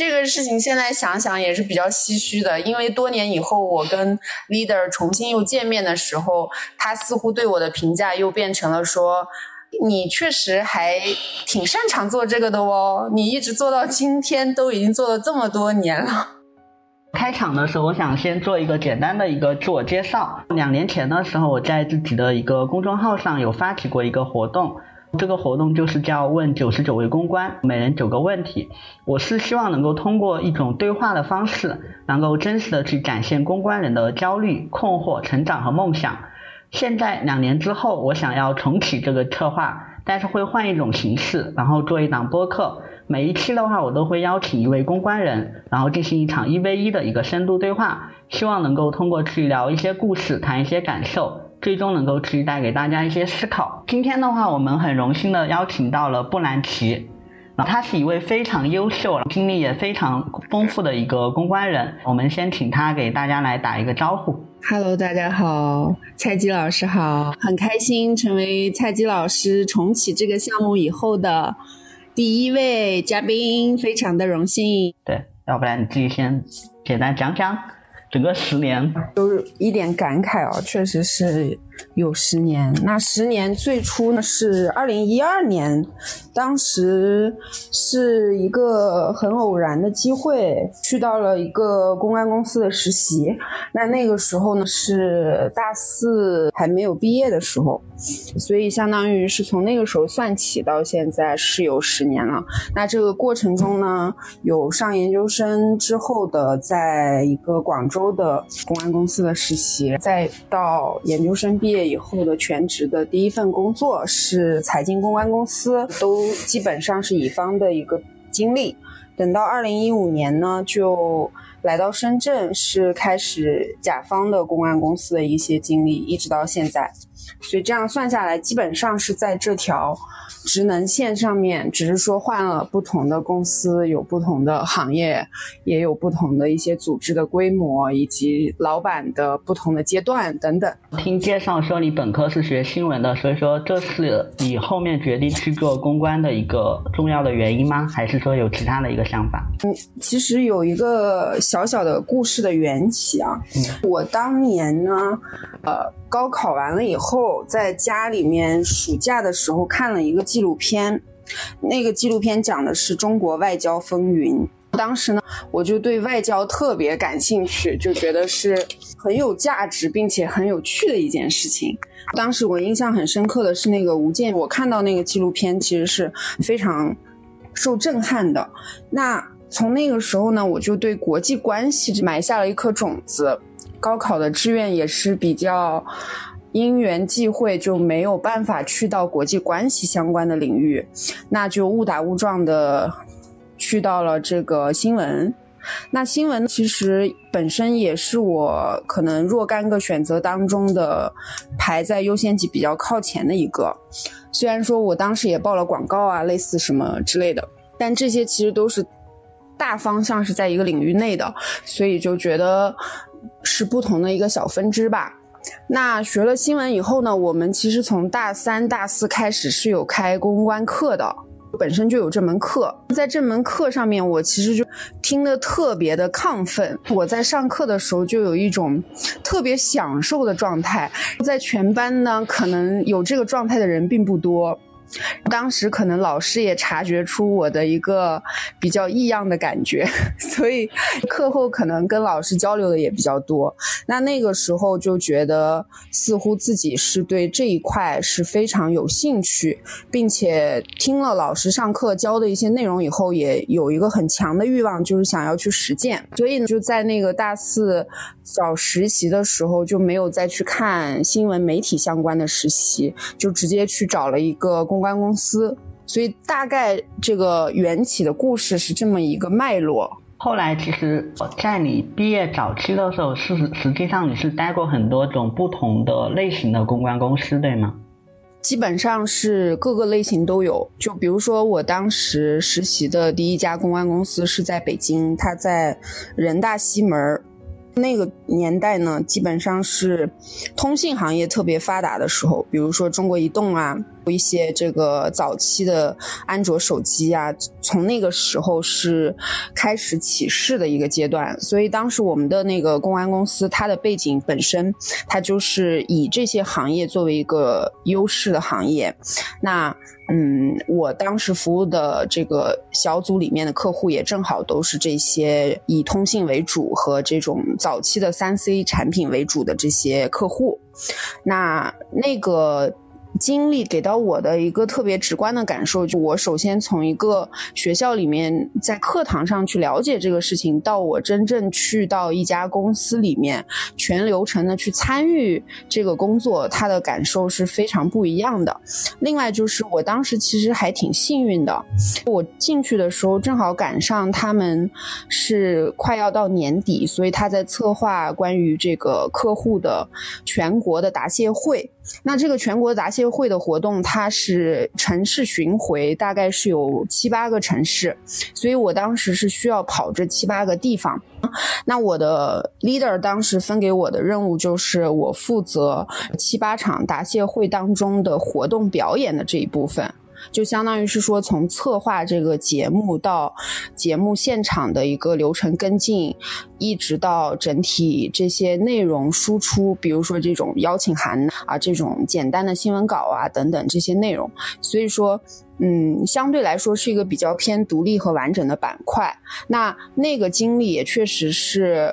这个事情现在想想也是比较唏嘘的，因为多年以后我跟 leader 重新又见面的时候，他似乎对我的评价又变成了说。你确实还挺擅长做这个的哦，你一直做到今天，都已经做了这么多年了。开场的时候，我想先做一个简单的一个自我介绍。两年前的时候，我在自己的一个公众号上有发起过一个活动，这个活动就是叫“问九十九位公关，每人九个问题”。我是希望能够通过一种对话的方式，能够真实的去展现公关人的焦虑、困惑、成长和梦想。现在两年之后，我想要重启这个策划，但是会换一种形式，然后做一档播客。每一期的话，我都会邀请一位公关人，然后进行一场一 v 一的一个深度对话，希望能够通过去聊一些故事，谈一些感受，最终能够去带给大家一些思考。今天的话，我们很荣幸的邀请到了布兰奇。他是一位非常优秀、经历也非常丰富的一个公关人。我们先请他给大家来打一个招呼。Hello，大家好，蔡姬老师好，很开心成为蔡姬老师重启这个项目以后的第一位嘉宾，非常的荣幸。对，要不然你自己先简单讲讲整个十年，都一点感慨哦，确实是。有十年，那十年最初呢是二零一二年，当时是一个很偶然的机会，去到了一个公关公司的实习。那那个时候呢是大四还没有毕业的时候，所以相当于是从那个时候算起到现在是有十年了。那这个过程中呢，有上研究生之后的在一个广州的公关公司的实习，再到研究生毕。业以后的全职的第一份工作是财经公关公司，都基本上是乙方的一个经历。等到二零一五年呢，就来到深圳，是开始甲方的公关公司的一些经历，一直到现在。所以这样算下来，基本上是在这条。职能线上面，只是说换了不同的公司，有不同的行业，也有不同的一些组织的规模，以及老板的不同的阶段等等。听介绍说你本科是学新闻的，所以说这是你后面决定去做公关的一个重要的原因吗？还是说有其他的一个想法？嗯，其实有一个小小的故事的缘起啊。嗯，我当年呢，呃。高考完了以后，在家里面暑假的时候看了一个纪录片，那个纪录片讲的是中国外交风云。当时呢，我就对外交特别感兴趣，就觉得是很有价值并且很有趣的一件事情。当时我印象很深刻的是那个吴建，我看到那个纪录片其实是非常受震撼的。那从那个时候呢，我就对国际关系埋下了一颗种子。高考的志愿也是比较因缘际会，就没有办法去到国际关系相关的领域，那就误打误撞的去到了这个新闻。那新闻其实本身也是我可能若干个选择当中的排在优先级比较靠前的一个。虽然说我当时也报了广告啊，类似什么之类的，但这些其实都是大方向是在一个领域内的，所以就觉得。是不同的一个小分支吧。那学了新闻以后呢，我们其实从大三、大四开始是有开公关课的，本身就有这门课。在这门课上面，我其实就听得特别的亢奋。我在上课的时候就有一种特别享受的状态。在全班呢，可能有这个状态的人并不多。当时可能老师也察觉出我的一个比较异样的感觉，所以课后可能跟老师交流的也比较多。那那个时候就觉得似乎自己是对这一块是非常有兴趣，并且听了老师上课教的一些内容以后，也有一个很强的欲望，就是想要去实践。所以呢，就在那个大四找实习的时候，就没有再去看新闻媒体相关的实习，就直接去找了一个公。公关公司，所以大概这个缘起的故事是这么一个脉络。后来其实我，在你毕业早期的时候，是实际上你是待过很多种不同的类型的公关公司，对吗？基本上是各个类型都有。就比如说，我当时实习的第一家公关公司是在北京，它在人大西门。那个年代呢，基本上是通信行业特别发达的时候，比如说中国移动啊。一些这个早期的安卓手机啊，从那个时候是开始起势的一个阶段。所以当时我们的那个公安公司，它的背景本身，它就是以这些行业作为一个优势的行业。那嗯，我当时服务的这个小组里面的客户也正好都是这些以通信为主和这种早期的三 C 产品为主的这些客户。那那个。经历给到我的一个特别直观的感受，就我首先从一个学校里面在课堂上去了解这个事情，到我真正去到一家公司里面全流程的去参与这个工作，他的感受是非常不一样的。另外就是我当时其实还挺幸运的，我进去的时候正好赶上他们是快要到年底，所以他在策划关于这个客户的全国的答谢会。那这个全国答谢会的活动，它是城市巡回，大概是有七八个城市，所以我当时是需要跑这七八个地方。那我的 leader 当时分给我的任务就是我负责七八场答谢会当中的活动表演的这一部分。就相当于是说，从策划这个节目到节目现场的一个流程跟进，一直到整体这些内容输出，比如说这种邀请函啊，这种简单的新闻稿啊等等这些内容。所以说，嗯，相对来说是一个比较偏独立和完整的板块。那那个经历也确实是。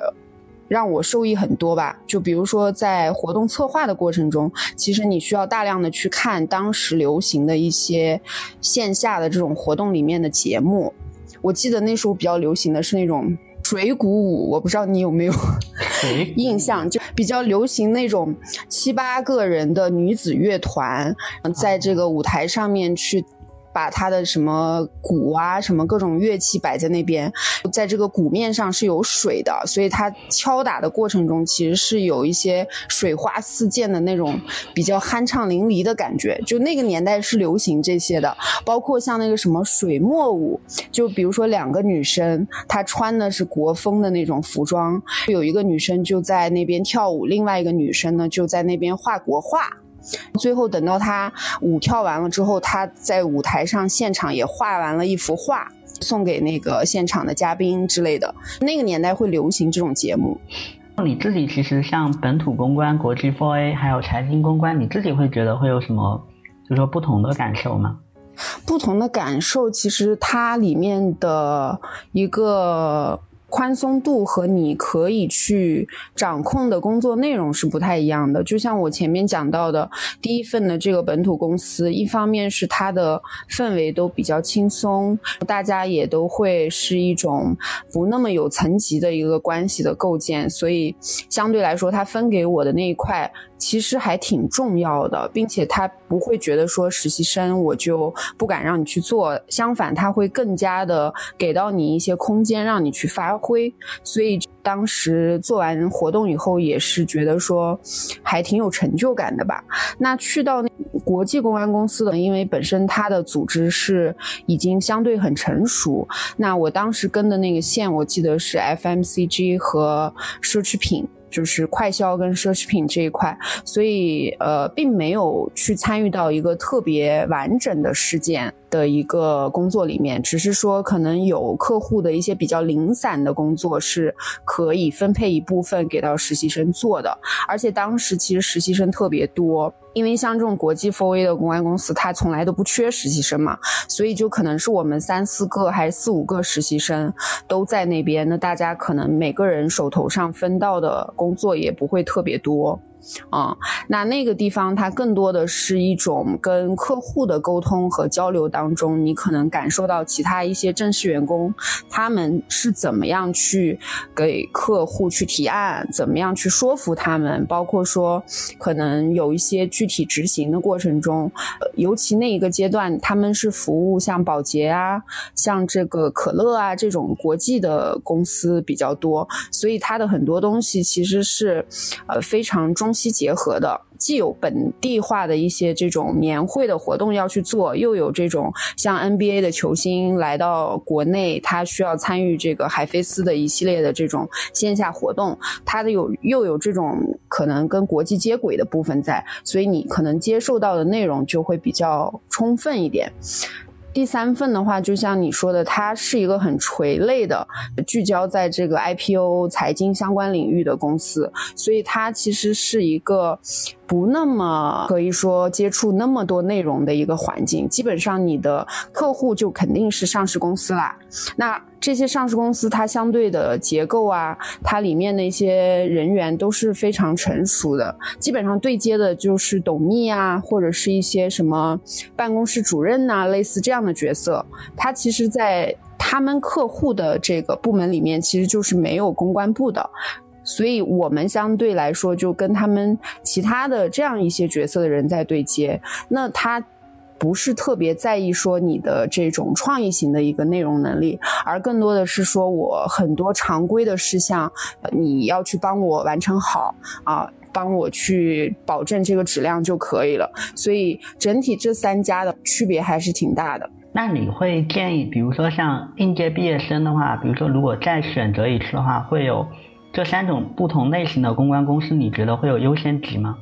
让我受益很多吧，就比如说在活动策划的过程中，其实你需要大量的去看当时流行的一些线下的这种活动里面的节目。我记得那时候比较流行的是那种水鼓舞，我不知道你有没有印象，就比较流行那种七八个人的女子乐团，在这个舞台上面去。把他的什么鼓啊，什么各种乐器摆在那边，在这个鼓面上是有水的，所以它敲打的过程中其实是有一些水花四溅的那种比较酣畅淋漓的感觉。就那个年代是流行这些的，包括像那个什么水墨舞，就比如说两个女生，她穿的是国风的那种服装，有一个女生就在那边跳舞，另外一个女生呢就在那边画国画。最后等到他舞跳完了之后，他在舞台上现场也画完了一幅画，送给那个现场的嘉宾之类的。那个年代会流行这种节目。你自己其实像本土公关、国际 A 还有财经公关，你自己会觉得会有什么，就说不同的感受吗？不同的感受，其实它里面的一个。宽松度和你可以去掌控的工作内容是不太一样的。就像我前面讲到的，第一份的这个本土公司，一方面是它的氛围都比较轻松，大家也都会是一种不那么有层级的一个关系的构建，所以相对来说，它分给我的那一块。其实还挺重要的，并且他不会觉得说实习生我就不敢让你去做，相反他会更加的给到你一些空间让你去发挥。所以当时做完活动以后，也是觉得说还挺有成就感的吧。那去到国际公安公司的，因为本身它的组织是已经相对很成熟。那我当时跟的那个线，我记得是 FMCG 和奢侈品。就是快消跟奢侈品这一块，所以呃，并没有去参与到一个特别完整的事件。的一个工作里面，只是说可能有客户的一些比较零散的工作是可以分配一部分给到实习生做的，而且当时其实实习生特别多，因为像这种国际 4A 的公关公司，它从来都不缺实习生嘛，所以就可能是我们三四个还是四五个实习生都在那边，那大家可能每个人手头上分到的工作也不会特别多。啊，那那个地方它更多的是一种跟客户的沟通和交流当中，你可能感受到其他一些正式员工他们是怎么样去给客户去提案，怎么样去说服他们，包括说可能有一些具体执行的过程中，尤其那一个阶段，他们是服务像保洁啊、像这个可乐啊这种国际的公司比较多，所以它的很多东西其实是呃非常中。中西结合的，既有本地化的一些这种年会的活动要去做，又有这种像 NBA 的球星来到国内，他需要参与这个海飞丝的一系列的这种线下活动，它的有又有这种可能跟国际接轨的部分在，所以你可能接受到的内容就会比较充分一点。第三份的话，就像你说的，它是一个很垂类的，聚焦在这个 IPO 财经相关领域的公司，所以它其实是一个不那么可以说接触那么多内容的一个环境。基本上你的客户就肯定是上市公司啦。那这些上市公司，它相对的结构啊，它里面的一些人员都是非常成熟的，基本上对接的就是董秘啊，或者是一些什么办公室主任呐，类似这样的角色。它其实，在他们客户的这个部门里面，其实就是没有公关部的，所以我们相对来说就跟他们其他的这样一些角色的人在对接。那他。不是特别在意说你的这种创意型的一个内容能力，而更多的是说我很多常规的事项，你要去帮我完成好啊，帮我去保证这个质量就可以了。所以整体这三家的区别还是挺大的。那你会建议，比如说像应届毕业生的话，比如说如果再选择一次的话，会有这三种不同类型的公关公司，你觉得会有优先级吗？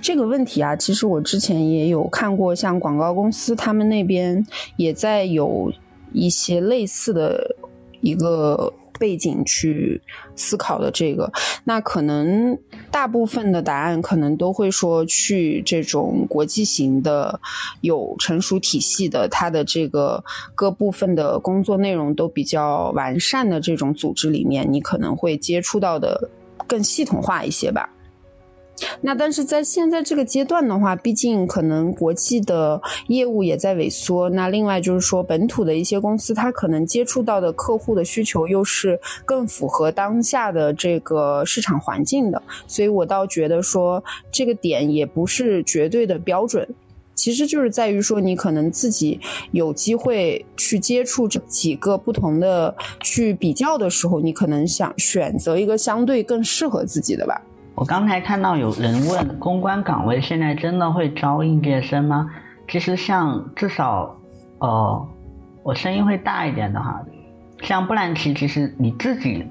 这个问题啊，其实我之前也有看过，像广告公司他们那边也在有一些类似的一个背景去思考的这个。那可能大部分的答案可能都会说去这种国际型的、有成熟体系的，它的这个各部分的工作内容都比较完善的这种组织里面，你可能会接触到的更系统化一些吧。那但是在现在这个阶段的话，毕竟可能国际的业务也在萎缩。那另外就是说，本土的一些公司，它可能接触到的客户的需求又是更符合当下的这个市场环境的。所以我倒觉得说，这个点也不是绝对的标准，其实就是在于说，你可能自己有机会去接触这几个不同的去比较的时候，你可能想选择一个相对更适合自己的吧。我刚才看到有人问，公关岗位现在真的会招应届生吗？其实像至少，呃，我声音会大一点的哈，像布兰奇，其实你自己，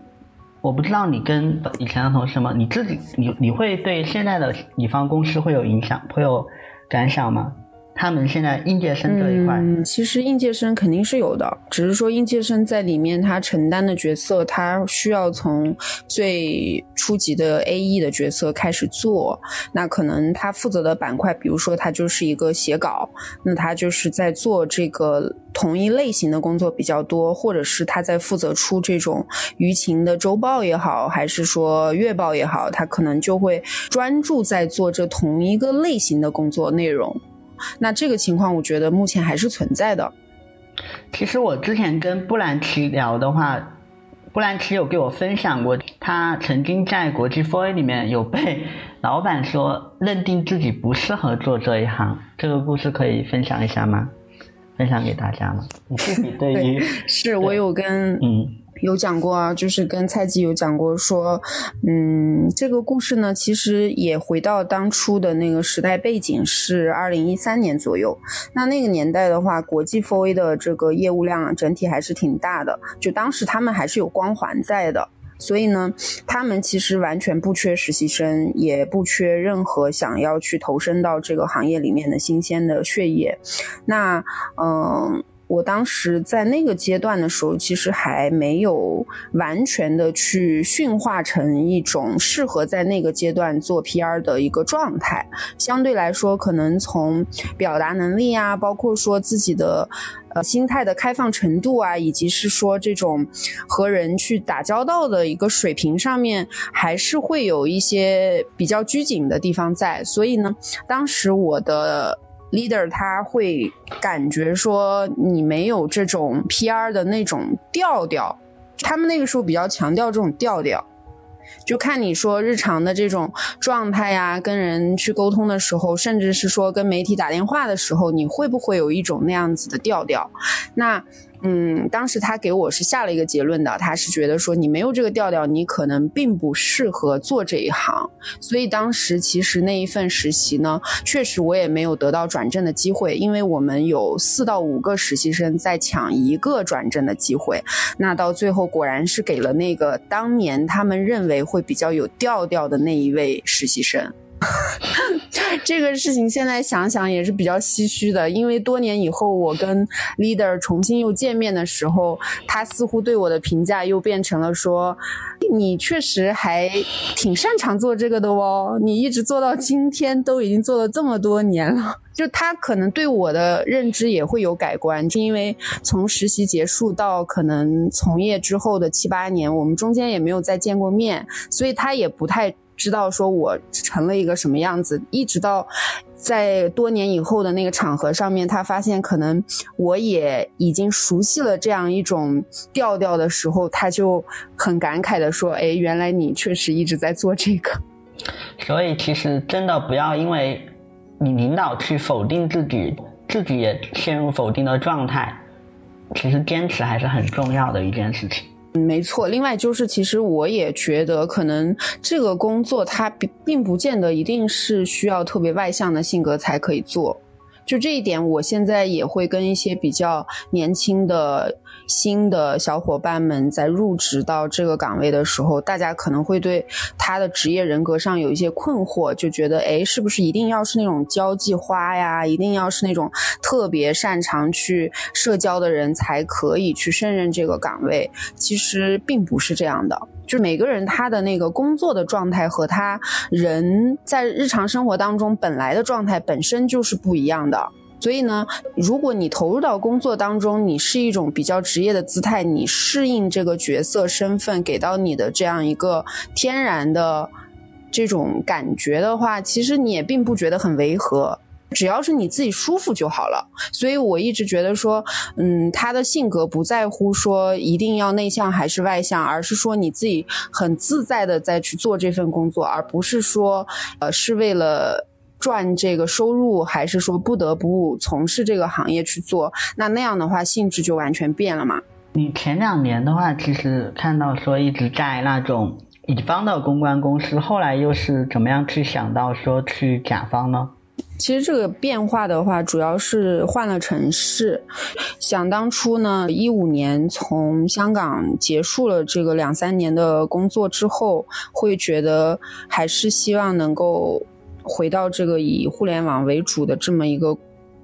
我不知道你跟以前的同事们，你自己，你你会对现在的乙方公司会有影响，会有感想吗？他们现在应届生这一块，嗯其实应届生肯定是有的，只是说应届生在里面他承担的角色，他需要从最初级的 A E 的角色开始做。那可能他负责的板块，比如说他就是一个写稿，那他就是在做这个同一类型的工作比较多，或者是他在负责出这种舆情的周报也好，还是说月报也好，他可能就会专注在做这同一个类型的工作内容。那这个情况，我觉得目前还是存在的。其实我之前跟布兰奇聊的话，布兰奇有给我分享过，他曾经在国际 4A 里面有被老板说认定自己不适合做这一行。这个故事可以分享一下吗？分享给大家吗？你自己对于是我有跟嗯。有讲过啊，就是跟蔡记有讲过，说，嗯，这个故事呢，其实也回到当初的那个时代背景是二零一三年左右。那那个年代的话，国际 4A 的这个业务量整体还是挺大的，就当时他们还是有光环在的，所以呢，他们其实完全不缺实习生，也不缺任何想要去投身到这个行业里面的新鲜的血液。那，嗯。我当时在那个阶段的时候，其实还没有完全的去驯化成一种适合在那个阶段做 PR 的一个状态。相对来说，可能从表达能力啊，包括说自己的呃心态的开放程度啊，以及是说这种和人去打交道的一个水平上面，还是会有一些比较拘谨的地方在。所以呢，当时我的。Leader 他会感觉说你没有这种 PR 的那种调调，他们那个时候比较强调这种调调，就看你说日常的这种状态呀，跟人去沟通的时候，甚至是说跟媒体打电话的时候，你会不会有一种那样子的调调？那嗯，当时他给我是下了一个结论的，他是觉得说你没有这个调调，你可能并不适合做这一行。所以当时其实那一份实习呢，确实我也没有得到转正的机会，因为我们有四到五个实习生在抢一个转正的机会。那到最后果然是给了那个当年他们认为会比较有调调的那一位实习生。这个事情现在想想也是比较唏嘘的，因为多年以后我跟 leader 重新又见面的时候，他似乎对我的评价又变成了说：“你确实还挺擅长做这个的哦，你一直做到今天，都已经做了这么多年了。”就他可能对我的认知也会有改观，是因为从实习结束到可能从业之后的七八年，我们中间也没有再见过面，所以他也不太。知道说我成了一个什么样子，一直到在多年以后的那个场合上面，他发现可能我也已经熟悉了这样一种调调的时候，他就很感慨的说：“哎，原来你确实一直在做这个。”所以其实真的不要因为你领导去否定自己，自己也陷入否定的状态。其实坚持还是很重要的一件事情。没错，另外就是，其实我也觉得，可能这个工作它并并不见得一定是需要特别外向的性格才可以做。就这一点，我现在也会跟一些比较年轻的。新的小伙伴们在入职到这个岗位的时候，大家可能会对他的职业人格上有一些困惑，就觉得，哎，是不是一定要是那种交际花呀，一定要是那种特别擅长去社交的人才可以去胜任这个岗位？其实并不是这样的，就每个人他的那个工作的状态和他人在日常生活当中本来的状态本身就是不一样的。所以呢，如果你投入到工作当中，你是一种比较职业的姿态，你适应这个角色身份给到你的这样一个天然的这种感觉的话，其实你也并不觉得很违和，只要是你自己舒服就好了。所以我一直觉得说，嗯，他的性格不在乎说一定要内向还是外向，而是说你自己很自在的在去做这份工作，而不是说，呃，是为了。赚这个收入，还是说不得不从事这个行业去做？那那样的话，性质就完全变了嘛。你前两年的话，其实看到说一直在那种乙方的公关公司，后来又是怎么样去想到说去甲方呢？其实这个变化的话，主要是换了城市。想当初呢，一五年从香港结束了这个两三年的工作之后，会觉得还是希望能够。回到这个以互联网为主的这么一个。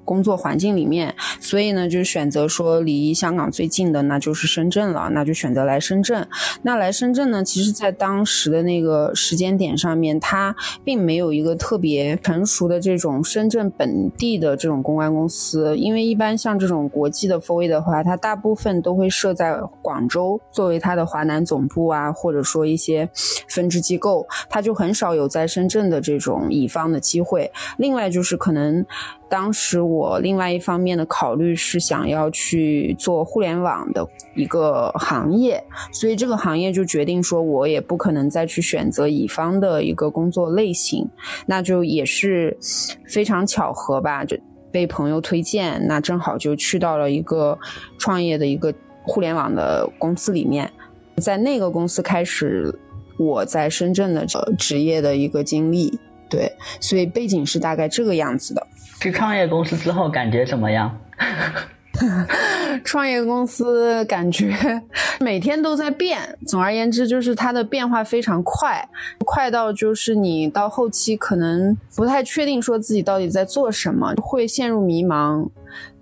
工作环境里面，所以呢，就选择说离香港最近的，那就是深圳了，那就选择来深圳。那来深圳呢，其实，在当时的那个时间点上面，它并没有一个特别成熟的这种深圳本地的这种公关公司，因为一般像这种国际的 FOE 的话，它大部分都会设在广州作为它的华南总部啊，或者说一些分支机构，它就很少有在深圳的这种乙方的机会。另外就是可能。当时我另外一方面的考虑是想要去做互联网的一个行业，所以这个行业就决定说我也不可能再去选择乙方的一个工作类型，那就也是非常巧合吧，就被朋友推荐，那正好就去到了一个创业的一个互联网的公司里面，在那个公司开始我在深圳的职业的一个经历，对，所以背景是大概这个样子的。去创业公司之后感觉怎么样？创业公司感觉 每天都在变，总而言之就是它的变化非常快，快到就是你到后期可能不太确定说自己到底在做什么，会陷入迷茫。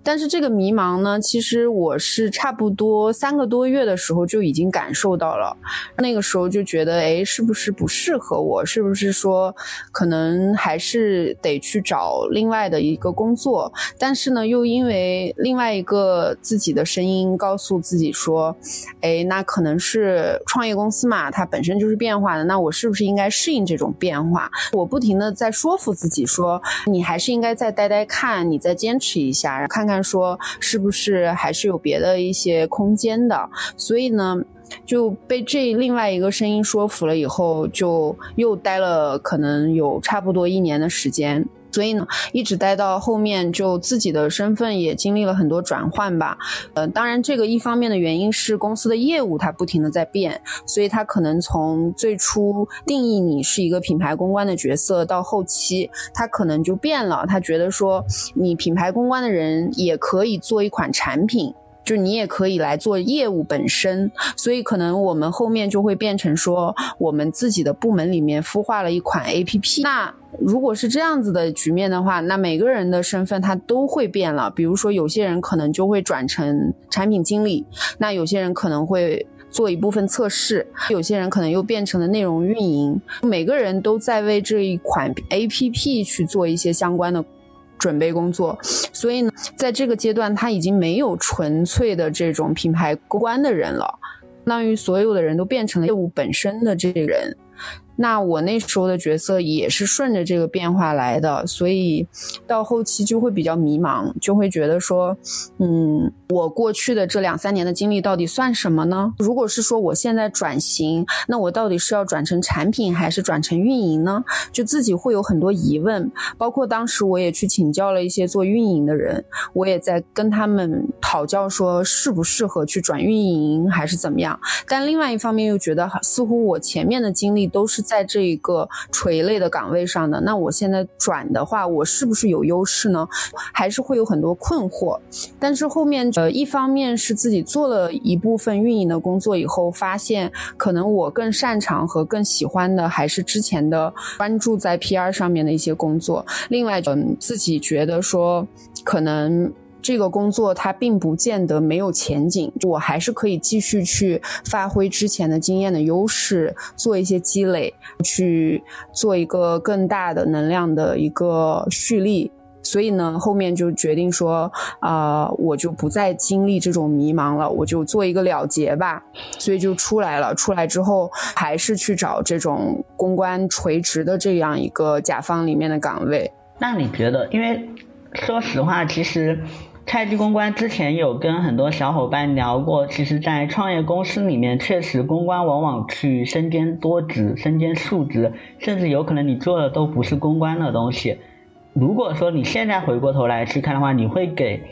但是这个迷茫呢，其实我是差不多三个多月的时候就已经感受到了，那个时候就觉得，哎，是不是不适合我？是不是说可能还是得去找另外的一个工作？但是呢，又因为另外一个自己的声音告诉自己说，哎，那可能是创业公司嘛，它本身就是变化的，那我是不是应该适应这种变化？我不停的在说服自己说，你还是应该再待待看，你再坚持一下，看看。看说是不是还是有别的一些空间的，所以呢就被这另外一个声音说服了以后，就又待了可能有差不多一年的时间。所以呢，一直待到后面，就自己的身份也经历了很多转换吧。呃，当然，这个一方面的原因是公司的业务它不停的在变，所以它可能从最初定义你是一个品牌公关的角色，到后期它可能就变了。他觉得说，你品牌公关的人也可以做一款产品。就你也可以来做业务本身，所以可能我们后面就会变成说，我们自己的部门里面孵化了一款 A P P。那如果是这样子的局面的话，那每个人的身份他都会变了。比如说，有些人可能就会转成产品经理，那有些人可能会做一部分测试，有些人可能又变成了内容运营。每个人都在为这一款 A P P 去做一些相关的。准备工作，所以呢，在这个阶段，他已经没有纯粹的这种品牌公关的人了，相当于所有的人都变成了业务本身的这个人。那我那时候的角色也是顺着这个变化来的，所以到后期就会比较迷茫，就会觉得说，嗯，我过去的这两三年的经历到底算什么呢？如果是说我现在转型，那我到底是要转成产品还是转成运营呢？就自己会有很多疑问。包括当时我也去请教了一些做运营的人，我也在跟他们讨教说适不适合去转运营还是怎么样。但另外一方面又觉得，似乎我前面的经历都是。在这一个垂类的岗位上的，那我现在转的话，我是不是有优势呢？还是会有很多困惑。但是后面，呃，一方面是自己做了一部分运营的工作以后，发现可能我更擅长和更喜欢的还是之前的关注在 PR 上面的一些工作。另外，嗯，自己觉得说可能。这个工作它并不见得没有前景，我还是可以继续去发挥之前的经验的优势，做一些积累，去做一个更大的能量的一个蓄力。所以呢，后面就决定说，啊，我就不再经历这种迷茫了，我就做一个了结吧。所以就出来了。出来之后，还是去找这种公关垂直的这样一个甲方里面的岗位。那你觉得？因为说实话，其实。菜鸡公关之前有跟很多小伙伴聊过，其实，在创业公司里面，确实公关往往去身兼多职、身兼数职，甚至有可能你做的都不是公关的东西。如果说你现在回过头来去看的话，你会给，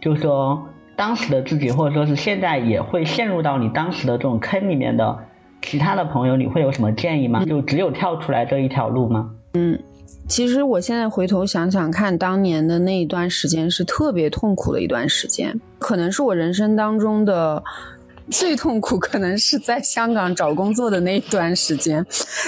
就是说当时的自己，或者说是现在也会陷入到你当时的这种坑里面的其他的朋友，你会有什么建议吗？就只有跳出来这一条路吗？嗯。其实我现在回头想想看，当年的那一段时间是特别痛苦的一段时间，可能是我人生当中的。最痛苦可能是在香港找工作的那一段时间，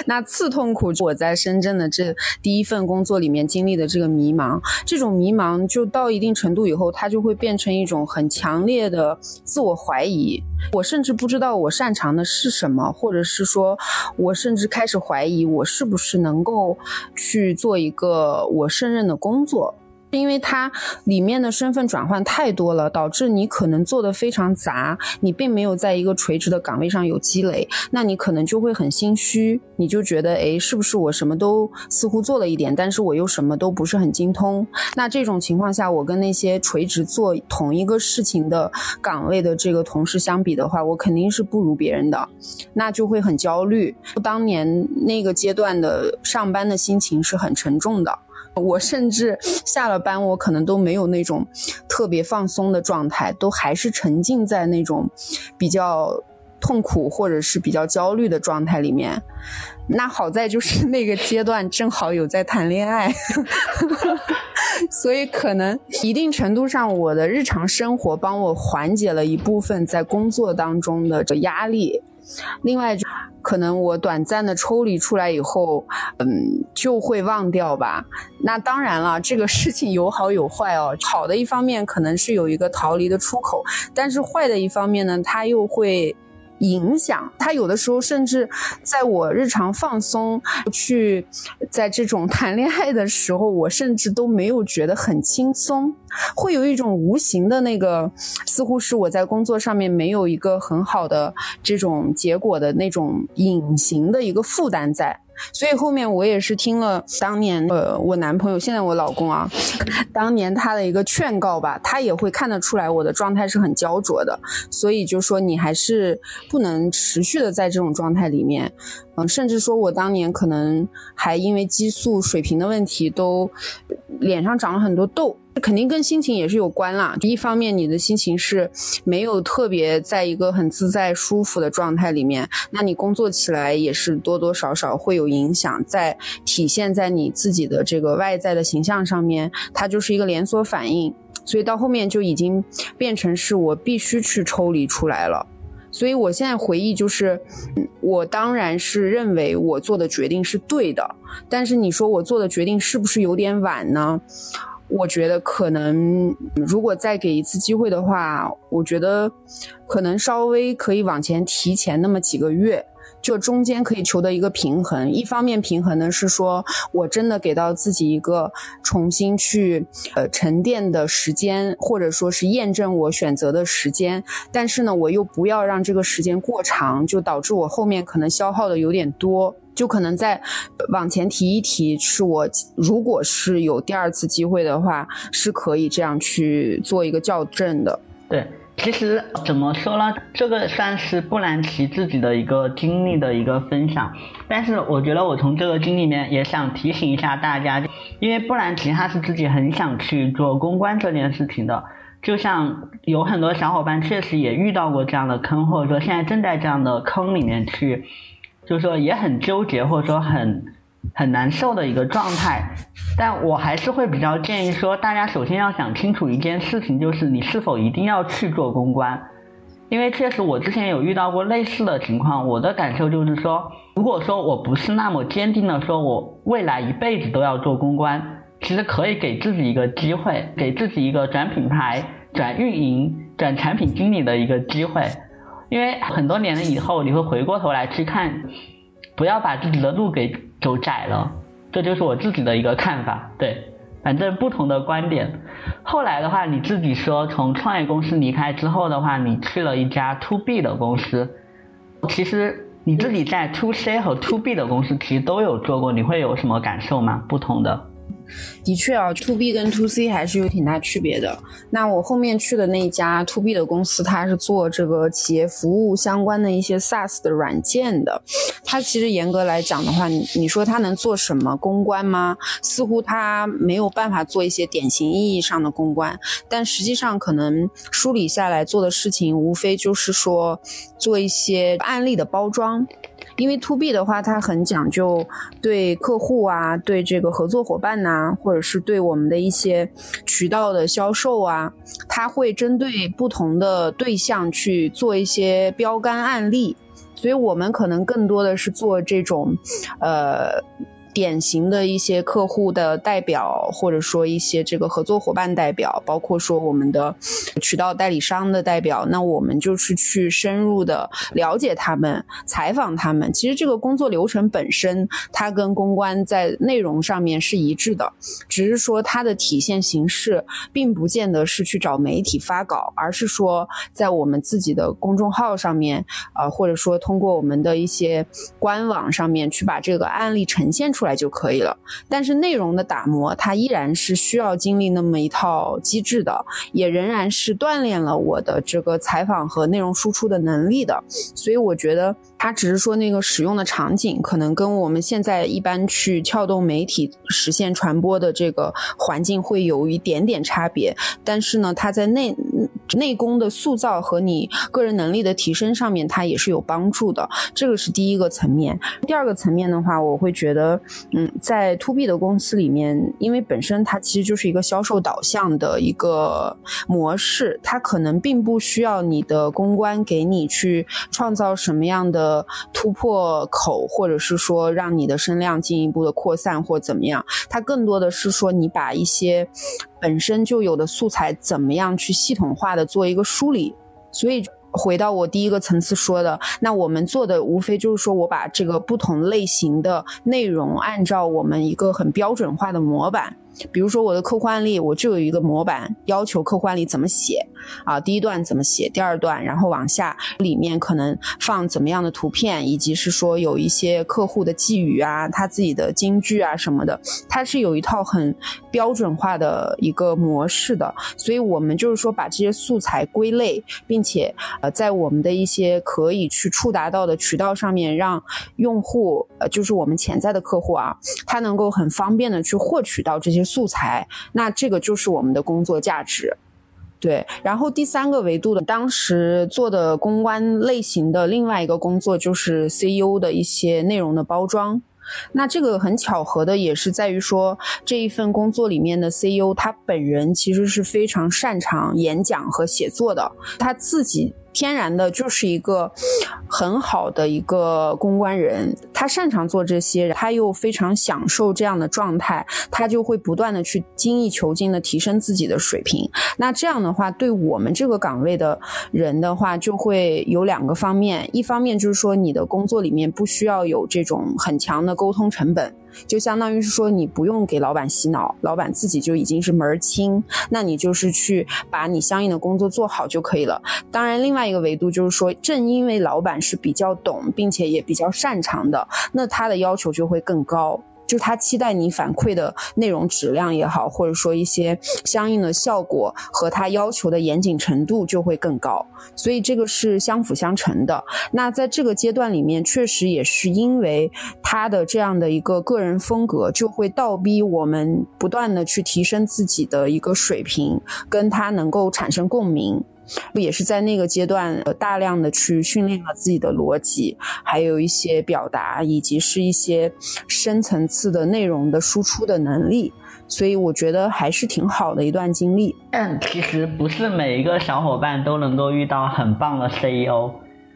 那次痛苦我在深圳的这第一份工作里面经历的这个迷茫，这种迷茫就到一定程度以后，它就会变成一种很强烈的自我怀疑。我甚至不知道我擅长的是什么，或者是说，我甚至开始怀疑我是不是能够去做一个我胜任的工作。因为它里面的身份转换太多了，导致你可能做的非常杂，你并没有在一个垂直的岗位上有积累，那你可能就会很心虚，你就觉得，哎，是不是我什么都似乎做了一点，但是我又什么都不是很精通？那这种情况下，我跟那些垂直做同一个事情的岗位的这个同事相比的话，我肯定是不如别人的，那就会很焦虑。当年那个阶段的上班的心情是很沉重的。我甚至下了班，我可能都没有那种特别放松的状态，都还是沉浸在那种比较痛苦或者是比较焦虑的状态里面。那好在就是那个阶段正好有在谈恋爱，所以可能一定程度上我的日常生活帮我缓解了一部分在工作当中的压力。另外，可能我短暂的抽离出来以后，嗯，就会忘掉吧。那当然了，这个事情有好有坏哦。好的一方面可能是有一个逃离的出口，但是坏的一方面呢，它又会。影响他有的时候甚至在我日常放松去在这种 谈恋爱的时候，我甚至都没有觉得很轻松，会有一种无形的那个，似乎是我在工作上面没有一个很好的这种结果的那种隐形的一个负担在。所以后面我也是听了当年呃我男朋友现在我老公啊，当年他的一个劝告吧，他也会看得出来我的状态是很焦灼的，所以就说你还是不能持续的在这种状态里面，嗯，甚至说我当年可能还因为激素水平的问题，都脸上长了很多痘。肯定跟心情也是有关啦。一方面，你的心情是没有特别在一个很自在、舒服的状态里面，那你工作起来也是多多少少会有影响，在体现在你自己的这个外在的形象上面，它就是一个连锁反应。所以到后面就已经变成是我必须去抽离出来了。所以我现在回忆就是，我当然是认为我做的决定是对的，但是你说我做的决定是不是有点晚呢？我觉得可能，如果再给一次机会的话，我觉得可能稍微可以往前提前那么几个月，就中间可以求得一个平衡。一方面平衡呢是说我真的给到自己一个重新去呃沉淀的时间，或者说是验证我选择的时间。但是呢，我又不要让这个时间过长，就导致我后面可能消耗的有点多。就可能再往前提一提，是我如果是有第二次机会的话，是可以这样去做一个校正的。对，其实怎么说呢，这个算是布兰奇自己的一个经历的一个分享。但是我觉得我从这个经历里面也想提醒一下大家，因为布兰奇他是自己很想去做公关这件事情的，就像有很多小伙伴确实也遇到过这样的坑，或者说现在正在这样的坑里面去。就是说也很纠结，或者说很很难受的一个状态，但我还是会比较建议说，大家首先要想清楚一件事情，就是你是否一定要去做公关，因为确实我之前有遇到过类似的情况，我的感受就是说，如果说我不是那么坚定的说我未来一辈子都要做公关，其实可以给自己一个机会，给自己一个转品牌、转运营、转产品经理的一个机会。因为很多年了以后，你会回过头来去看，不要把自己的路给走窄了，这就是我自己的一个看法。对，反正不同的观点。后来的话，你自己说从创业公司离开之后的话，你去了一家 to B 的公司。其实你自己在 to C 和 to B 的公司其实都有做过，你会有什么感受吗？不同的。的确啊，to B 跟 to C 还是有挺大区别的。那我后面去的那家 to B 的公司，它是做这个企业服务相关的一些 SaaS 的软件的。它其实严格来讲的话，你你说它能做什么公关吗？似乎它没有办法做一些典型意义上的公关。但实际上，可能梳理下来做的事情，无非就是说做一些案例的包装。因为 to B 的话，它很讲究对客户啊，对这个合作伙伴呐，或者是对我们的一些渠道的销售啊，它会针对不同的对象去做一些标杆案例，所以我们可能更多的是做这种，呃。典型的一些客户的代表，或者说一些这个合作伙伴代表，包括说我们的渠道代理商的代表，那我们就是去深入的了解他们，采访他们。其实这个工作流程本身，它跟公关在内容上面是一致的，只是说它的体现形式，并不见得是去找媒体发稿，而是说在我们自己的公众号上面，啊，或者说通过我们的一些官网上面去把这个案例呈现出。出来就可以了，但是内容的打磨，它依然是需要经历那么一套机制的，也仍然是锻炼了我的这个采访和内容输出的能力的。所以我觉得，它只是说那个使用的场景，可能跟我们现在一般去撬动媒体实现传播的这个环境会有一点点差别。但是呢，它在内内功的塑造和你个人能力的提升上面，它也是有帮助的。这个是第一个层面。第二个层面的话，我会觉得。嗯，在 to B 的公司里面，因为本身它其实就是一个销售导向的一个模式，它可能并不需要你的公关给你去创造什么样的突破口，或者是说让你的声量进一步的扩散或怎么样，它更多的是说你把一些本身就有的素材怎么样去系统化的做一个梳理，所以。回到我第一个层次说的，那我们做的无非就是说我把这个不同类型的内容按照我们一个很标准化的模板，比如说我的客户案例，我就有一个模板，要求客户案例怎么写，啊，第一段怎么写，第二段，然后往下里面可能放怎么样的图片，以及是说有一些客户的寄语啊，他自己的金句啊什么的，它是有一套很标准化的一个模式的，所以我们就是说把这些素材归类，并且呃在我们的一些可以去触达到的渠道上面，让用户呃就是我们潜在的客户啊，他能够很方便的去获取到这些素材，那这个就是我们的工作价值。对，然后第三个维度的，当时做的公关类型的另外一个工作就是 CEO 的一些内容的包装。那这个很巧合的也是在于说，这一份工作里面的 CEO 他本人其实是非常擅长演讲和写作的，他自己。天然的就是一个很好的一个公关人，他擅长做这些，他又非常享受这样的状态，他就会不断的去精益求精的提升自己的水平。那这样的话，对我们这个岗位的人的话，就会有两个方面，一方面就是说你的工作里面不需要有这种很强的沟通成本。就相当于是说，你不用给老板洗脑，老板自己就已经是门儿清，那你就是去把你相应的工作做好就可以了。当然，另外一个维度就是说，正因为老板是比较懂，并且也比较擅长的，那他的要求就会更高。就他期待你反馈的内容质量也好，或者说一些相应的效果和他要求的严谨程度就会更高，所以这个是相辅相成的。那在这个阶段里面，确实也是因为他的这样的一个个人风格，就会倒逼我们不断的去提升自己的一个水平，跟他能够产生共鸣。也是在那个阶段，大量的去训练了自己的逻辑，还有一些表达，以及是一些深层次的内容的输出的能力，所以我觉得还是挺好的一段经历。但其实不是每一个小伙伴都能够遇到很棒的 CEO。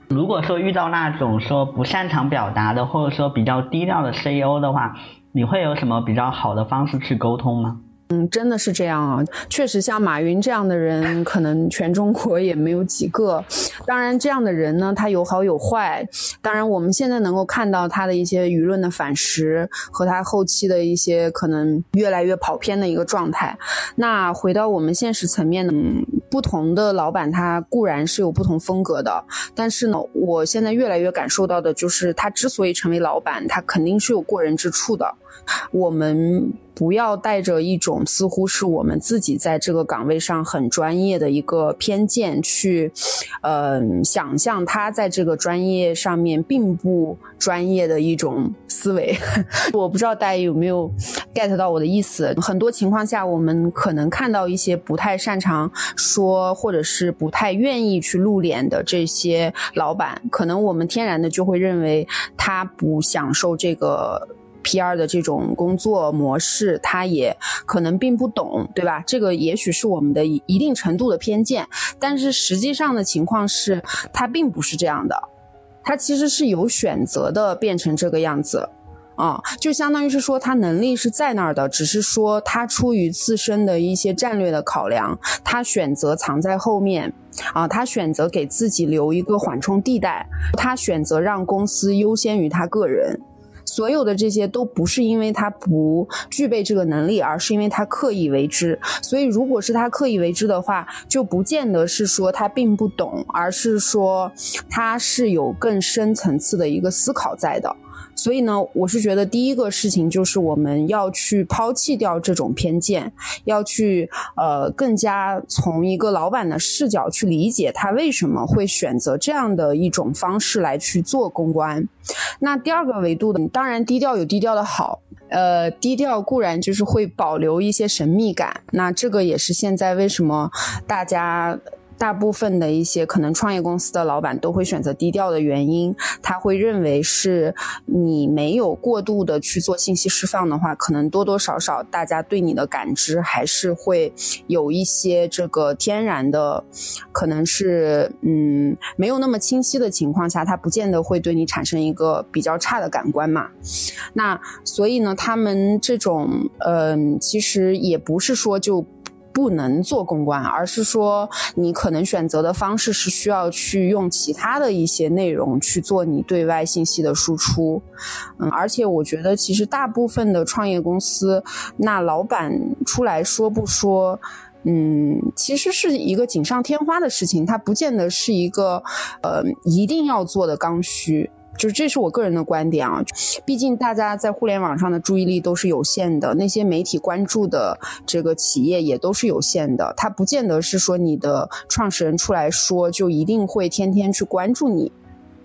如果说遇到那种说不擅长表达的，或者说比较低调的 CEO 的话，你会有什么比较好的方式去沟通吗？嗯，真的是这样啊！确实，像马云这样的人，可能全中国也没有几个。当然，这样的人呢，他有好有坏。当然，我们现在能够看到他的一些舆论的反噬，和他后期的一些可能越来越跑偏的一个状态。那回到我们现实层面呢，不同的老板他固然是有不同风格的，但是呢，我现在越来越感受到的就是，他之所以成为老板，他肯定是有过人之处的。我们不要带着一种似乎是我们自己在这个岗位上很专业的一个偏见去，呃，想象他在这个专业上面并不专业的一种思维。我不知道大家有没有 get 到我的意思。很多情况下，我们可能看到一些不太擅长说，或者是不太愿意去露脸的这些老板，可能我们天然的就会认为他不享受这个。P.R. 的这种工作模式，他也可能并不懂，对吧？这个也许是我们的一定程度的偏见，但是实际上的情况是，他并不是这样的，他其实是有选择的变成这个样子，啊，就相当于是说他能力是在那儿的，只是说他出于自身的一些战略的考量，他选择藏在后面，啊，他选择给自己留一个缓冲地带，他选择让公司优先于他个人。所有的这些都不是因为他不具备这个能力，而是因为他刻意为之。所以，如果是他刻意为之的话，就不见得是说他并不懂，而是说他是有更深层次的一个思考在的。所以呢，我是觉得第一个事情就是我们要去抛弃掉这种偏见，要去呃更加从一个老板的视角去理解他为什么会选择这样的一种方式来去做公关。那第二个维度的，当然低调有低调的好，呃，低调固然就是会保留一些神秘感。那这个也是现在为什么大家。大部分的一些可能创业公司的老板都会选择低调的原因，他会认为是你没有过度的去做信息释放的话，可能多多少少大家对你的感知还是会有一些这个天然的，可能是嗯没有那么清晰的情况下，他不见得会对你产生一个比较差的感官嘛。那所以呢，他们这种嗯，其实也不是说就。不能做公关，而是说你可能选择的方式是需要去用其他的一些内容去做你对外信息的输出。嗯，而且我觉得其实大部分的创业公司，那老板出来说不说，嗯，其实是一个锦上添花的事情，它不见得是一个呃一定要做的刚需。就这是我个人的观点啊，毕竟大家在互联网上的注意力都是有限的，那些媒体关注的这个企业也都是有限的，它不见得是说你的创始人出来说就一定会天天去关注你。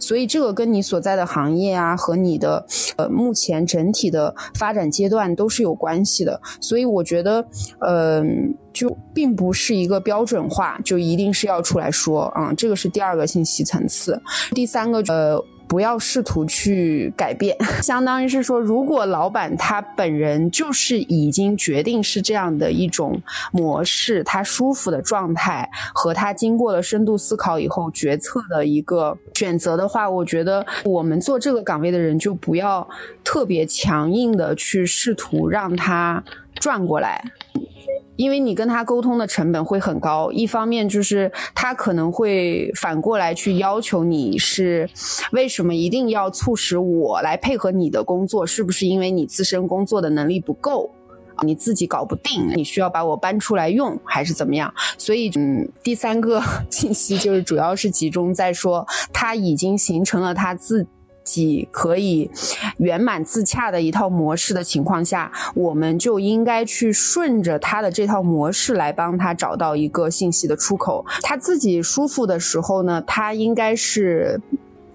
所以这个跟你所在的行业啊，和你的呃目前整体的发展阶段都是有关系的。所以我觉得，嗯，就并不是一个标准化，就一定是要出来说啊。这个是第二个信息层次。第三个，呃。不要试图去改变，相当于是说，如果老板他本人就是已经决定是这样的一种模式，他舒服的状态和他经过了深度思考以后决策的一个选择的话，我觉得我们做这个岗位的人就不要特别强硬的去试图让他转过来。因为你跟他沟通的成本会很高，一方面就是他可能会反过来去要求你是为什么一定要促使我来配合你的工作？是不是因为你自身工作的能力不够，你自己搞不定，你需要把我搬出来用，还是怎么样？所以，嗯，第三个 信息就是主要是集中在说他已经形成了他自。己可以圆满自洽的一套模式的情况下，我们就应该去顺着他的这套模式来帮他找到一个信息的出口。他自己舒服的时候呢，他应该是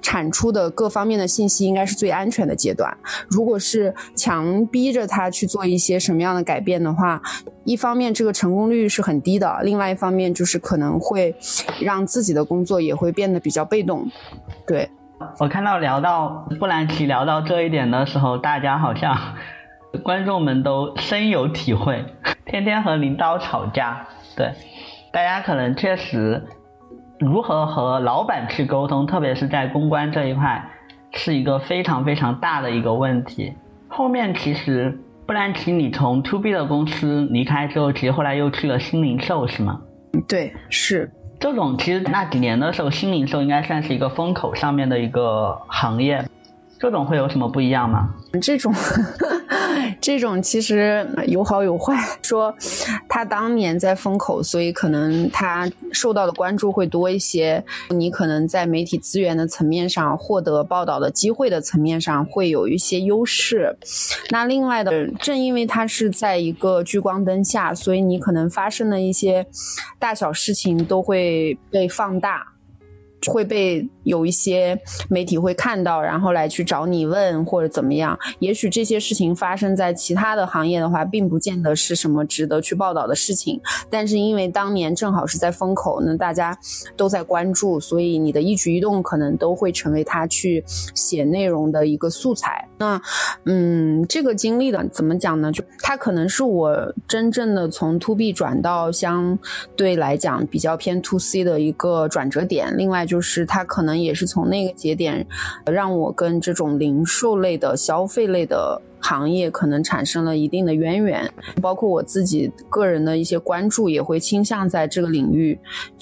产出的各方面的信息应该是最安全的阶段。如果是强逼着他去做一些什么样的改变的话，一方面这个成功率是很低的，另外一方面就是可能会让自己的工作也会变得比较被动。对。我看到聊到布兰奇聊到这一点的时候，大家好像 观众们都深有体会，天天和领导吵架，对，大家可能确实如何和老板去沟通，特别是在公关这一块，是一个非常非常大的一个问题。后面其实布兰奇你从 To B 的公司离开之后，其实后来又去了新零售，是吗？对，是。这种其实那几年的时候，新零售应该算是一个风口上面的一个行业。这种会有什么不一样吗？这种，这种其实有好有坏。说他当年在风口，所以可能他受到的关注会多一些。你可能在媒体资源的层面上，获得报道的机会的层面上会有一些优势。那另外的，正因为他是在一个聚光灯下，所以你可能发生的一些大小事情都会被放大。会被有一些媒体会看到，然后来去找你问或者怎么样。也许这些事情发生在其他的行业的话，并不见得是什么值得去报道的事情。但是因为当年正好是在风口，那大家都在关注，所以你的一举一动可能都会成为他去写内容的一个素材。那，嗯，这个经历的怎么讲呢？就它可能是我真正的从 to B 转到相对来讲比较偏 to C 的一个转折点。另外就。就是它可能也是从那个节点，让我跟这种零售类的消费类的行业可能产生了一定的渊源，包括我自己个人的一些关注也会倾向在这个领域，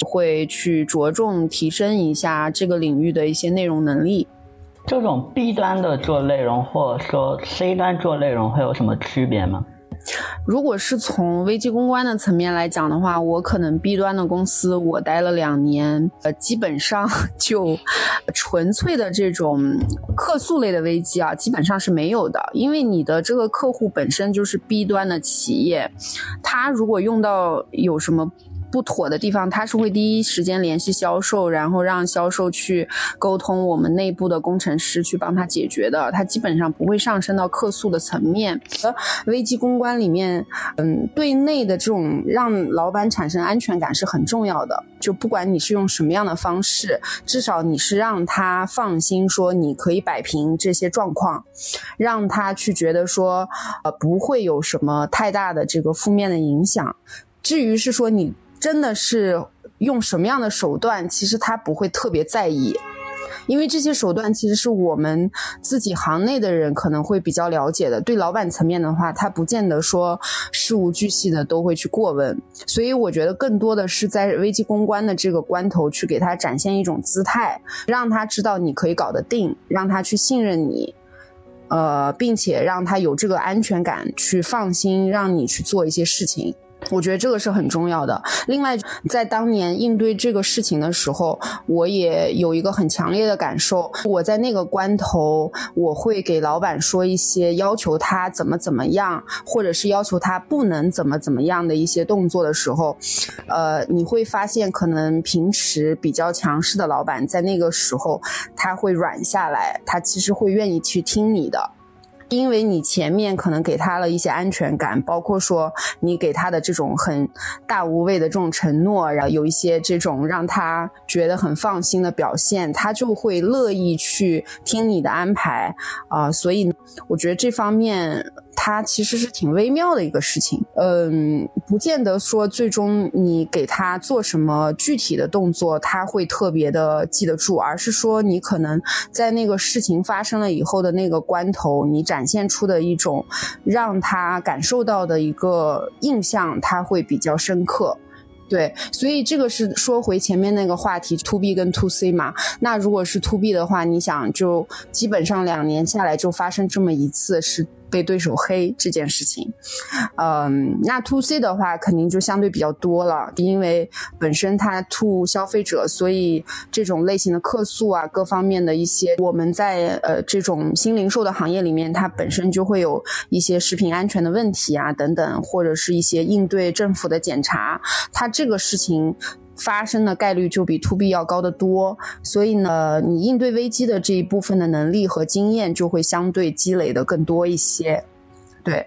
会去着重提升一下这个领域的一些内容能力。这种 B 端的做内容，或者说 C 端做内容会有什么区别吗？如果是从危机公关的层面来讲的话，我可能 B 端的公司我待了两年，呃，基本上 就纯粹的这种客诉类的危机啊，基本上是没有的，因为你的这个客户本身就是 B 端的企业，他如果用到有什么。不妥的地方，他是会第一时间联系销售，然后让销售去沟通我们内部的工程师去帮他解决的。他基本上不会上升到客诉的层面。危机公关里面，嗯，对内的这种让老板产生安全感是很重要的。就不管你是用什么样的方式，至少你是让他放心，说你可以摆平这些状况，让他去觉得说，呃，不会有什么太大的这个负面的影响。至于是说你。真的是用什么样的手段，其实他不会特别在意，因为这些手段其实是我们自己行内的人可能会比较了解的。对老板层面的话，他不见得说事无巨细的都会去过问。所以我觉得更多的是在危机公关的这个关头去给他展现一种姿态，让他知道你可以搞得定，让他去信任你，呃，并且让他有这个安全感，去放心让你去做一些事情。我觉得这个是很重要的。另外，在当年应对这个事情的时候，我也有一个很强烈的感受。我在那个关头，我会给老板说一些要求他怎么怎么样，或者是要求他不能怎么怎么样的一些动作的时候，呃，你会发现，可能平时比较强势的老板，在那个时候他会软下来，他其实会愿意去听你的。因为你前面可能给他了一些安全感，包括说你给他的这种很大无畏的这种承诺，然后有一些这种让他觉得很放心的表现，他就会乐意去听你的安排啊。所以我觉得这方面。它其实是挺微妙的一个事情，嗯，不见得说最终你给他做什么具体的动作，他会特别的记得住，而是说你可能在那个事情发生了以后的那个关头，你展现出的一种让他感受到的一个印象，他会比较深刻。对，所以这个是说回前面那个话题，to B 跟 to C 嘛。那如果是 to B 的话，你想就基本上两年下来就发生这么一次是。被对手黑这件事情，嗯，那 to C 的话肯定就相对比较多了，因为本身它 to 消费者，所以这种类型的客诉啊，各方面的一些，我们在呃这种新零售的行业里面，它本身就会有一些食品安全的问题啊等等，或者是一些应对政府的检查，它这个事情。发生的概率就比 to B 要高得多，所以呢，你应对危机的这一部分的能力和经验就会相对积累的更多一些。对，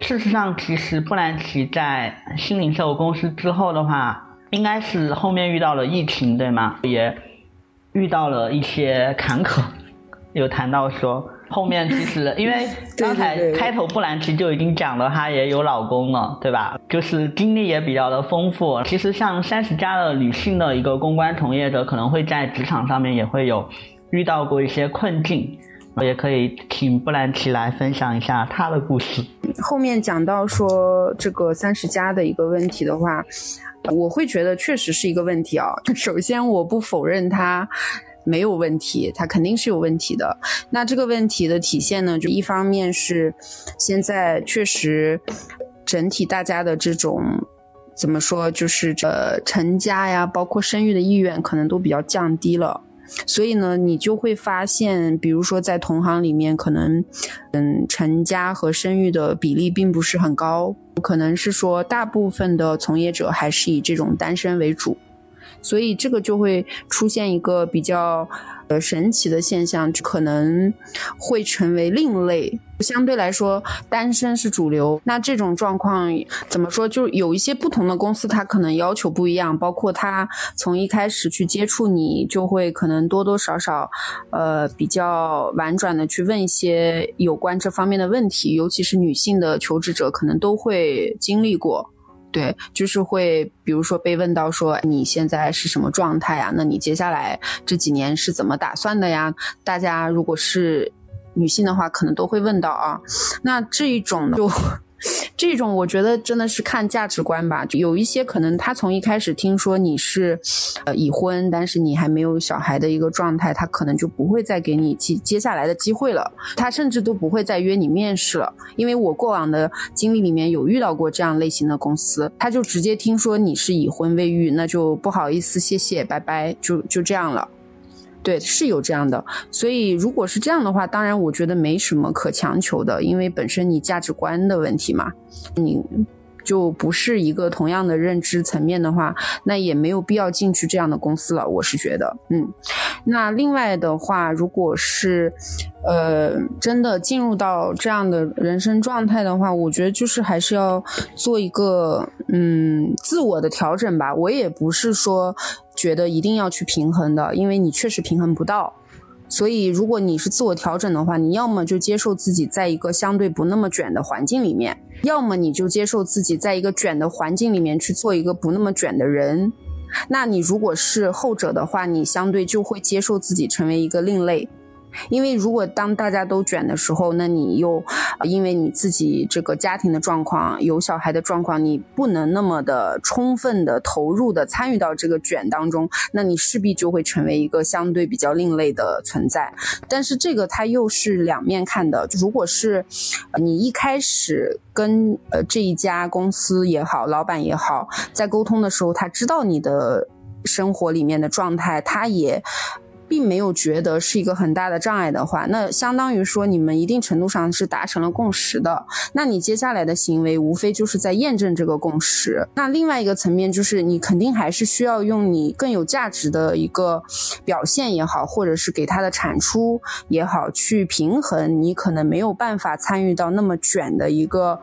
事实上，其实布兰奇在新零售公司之后的话，应该是后面遇到了疫情，对吗？也遇到了一些坎坷，有谈到说。后面其实，因为 刚才开头布兰奇就已经讲了，她也有老公了，对吧？就是经历也比较的丰富。其实像三十加的女性的一个公关从业者，可能会在职场上面也会有遇到过一些困境，也可以请布兰奇来分享一下她的故事。后面讲到说这个三十加的一个问题的话，我会觉得确实是一个问题啊。首先，我不否认它。没有问题，它肯定是有问题的。那这个问题的体现呢，就一方面是现在确实整体大家的这种怎么说，就是呃成家呀，包括生育的意愿可能都比较降低了。所以呢，你就会发现，比如说在同行里面，可能嗯成家和生育的比例并不是很高，可能是说大部分的从业者还是以这种单身为主。所以这个就会出现一个比较呃神奇的现象，可能会成为另类。相对来说，单身是主流。那这种状况怎么说？就有一些不同的公司，它可能要求不一样，包括它从一开始去接触你，就会可能多多少少呃比较婉转的去问一些有关这方面的问题，尤其是女性的求职者，可能都会经历过。对，就是会，比如说被问到说你现在是什么状态呀？那你接下来这几年是怎么打算的呀？大家如果是女性的话，可能都会问到啊。那这一种就。这种我觉得真的是看价值观吧，有一些可能他从一开始听说你是，呃已婚，但是你还没有小孩的一个状态，他可能就不会再给你接接下来的机会了，他甚至都不会再约你面试了。因为我过往的经历里面有遇到过这样类型的公司，他就直接听说你是已婚未育，那就不好意思，谢谢，拜拜，就就这样了。对，是有这样的，所以如果是这样的话，当然我觉得没什么可强求的，因为本身你价值观的问题嘛，你就不是一个同样的认知层面的话，那也没有必要进去这样的公司了。我是觉得，嗯，那另外的话，如果是呃真的进入到这样的人生状态的话，我觉得就是还是要做一个嗯自我的调整吧。我也不是说。觉得一定要去平衡的，因为你确实平衡不到。所以，如果你是自我调整的话，你要么就接受自己在一个相对不那么卷的环境里面，要么你就接受自己在一个卷的环境里面去做一个不那么卷的人。那你如果是后者的话，你相对就会接受自己成为一个另类。因为如果当大家都卷的时候，那你又因为你自己这个家庭的状况、有小孩的状况，你不能那么的充分的投入的参与到这个卷当中，那你势必就会成为一个相对比较另类的存在。但是这个它又是两面看的，如果是你一开始跟呃这一家公司也好，老板也好，在沟通的时候，他知道你的生活里面的状态，他也。并没有觉得是一个很大的障碍的话，那相当于说你们一定程度上是达成了共识的。那你接下来的行为无非就是在验证这个共识。那另外一个层面就是你肯定还是需要用你更有价值的一个表现也好，或者是给他的产出也好，去平衡你可能没有办法参与到那么卷的一个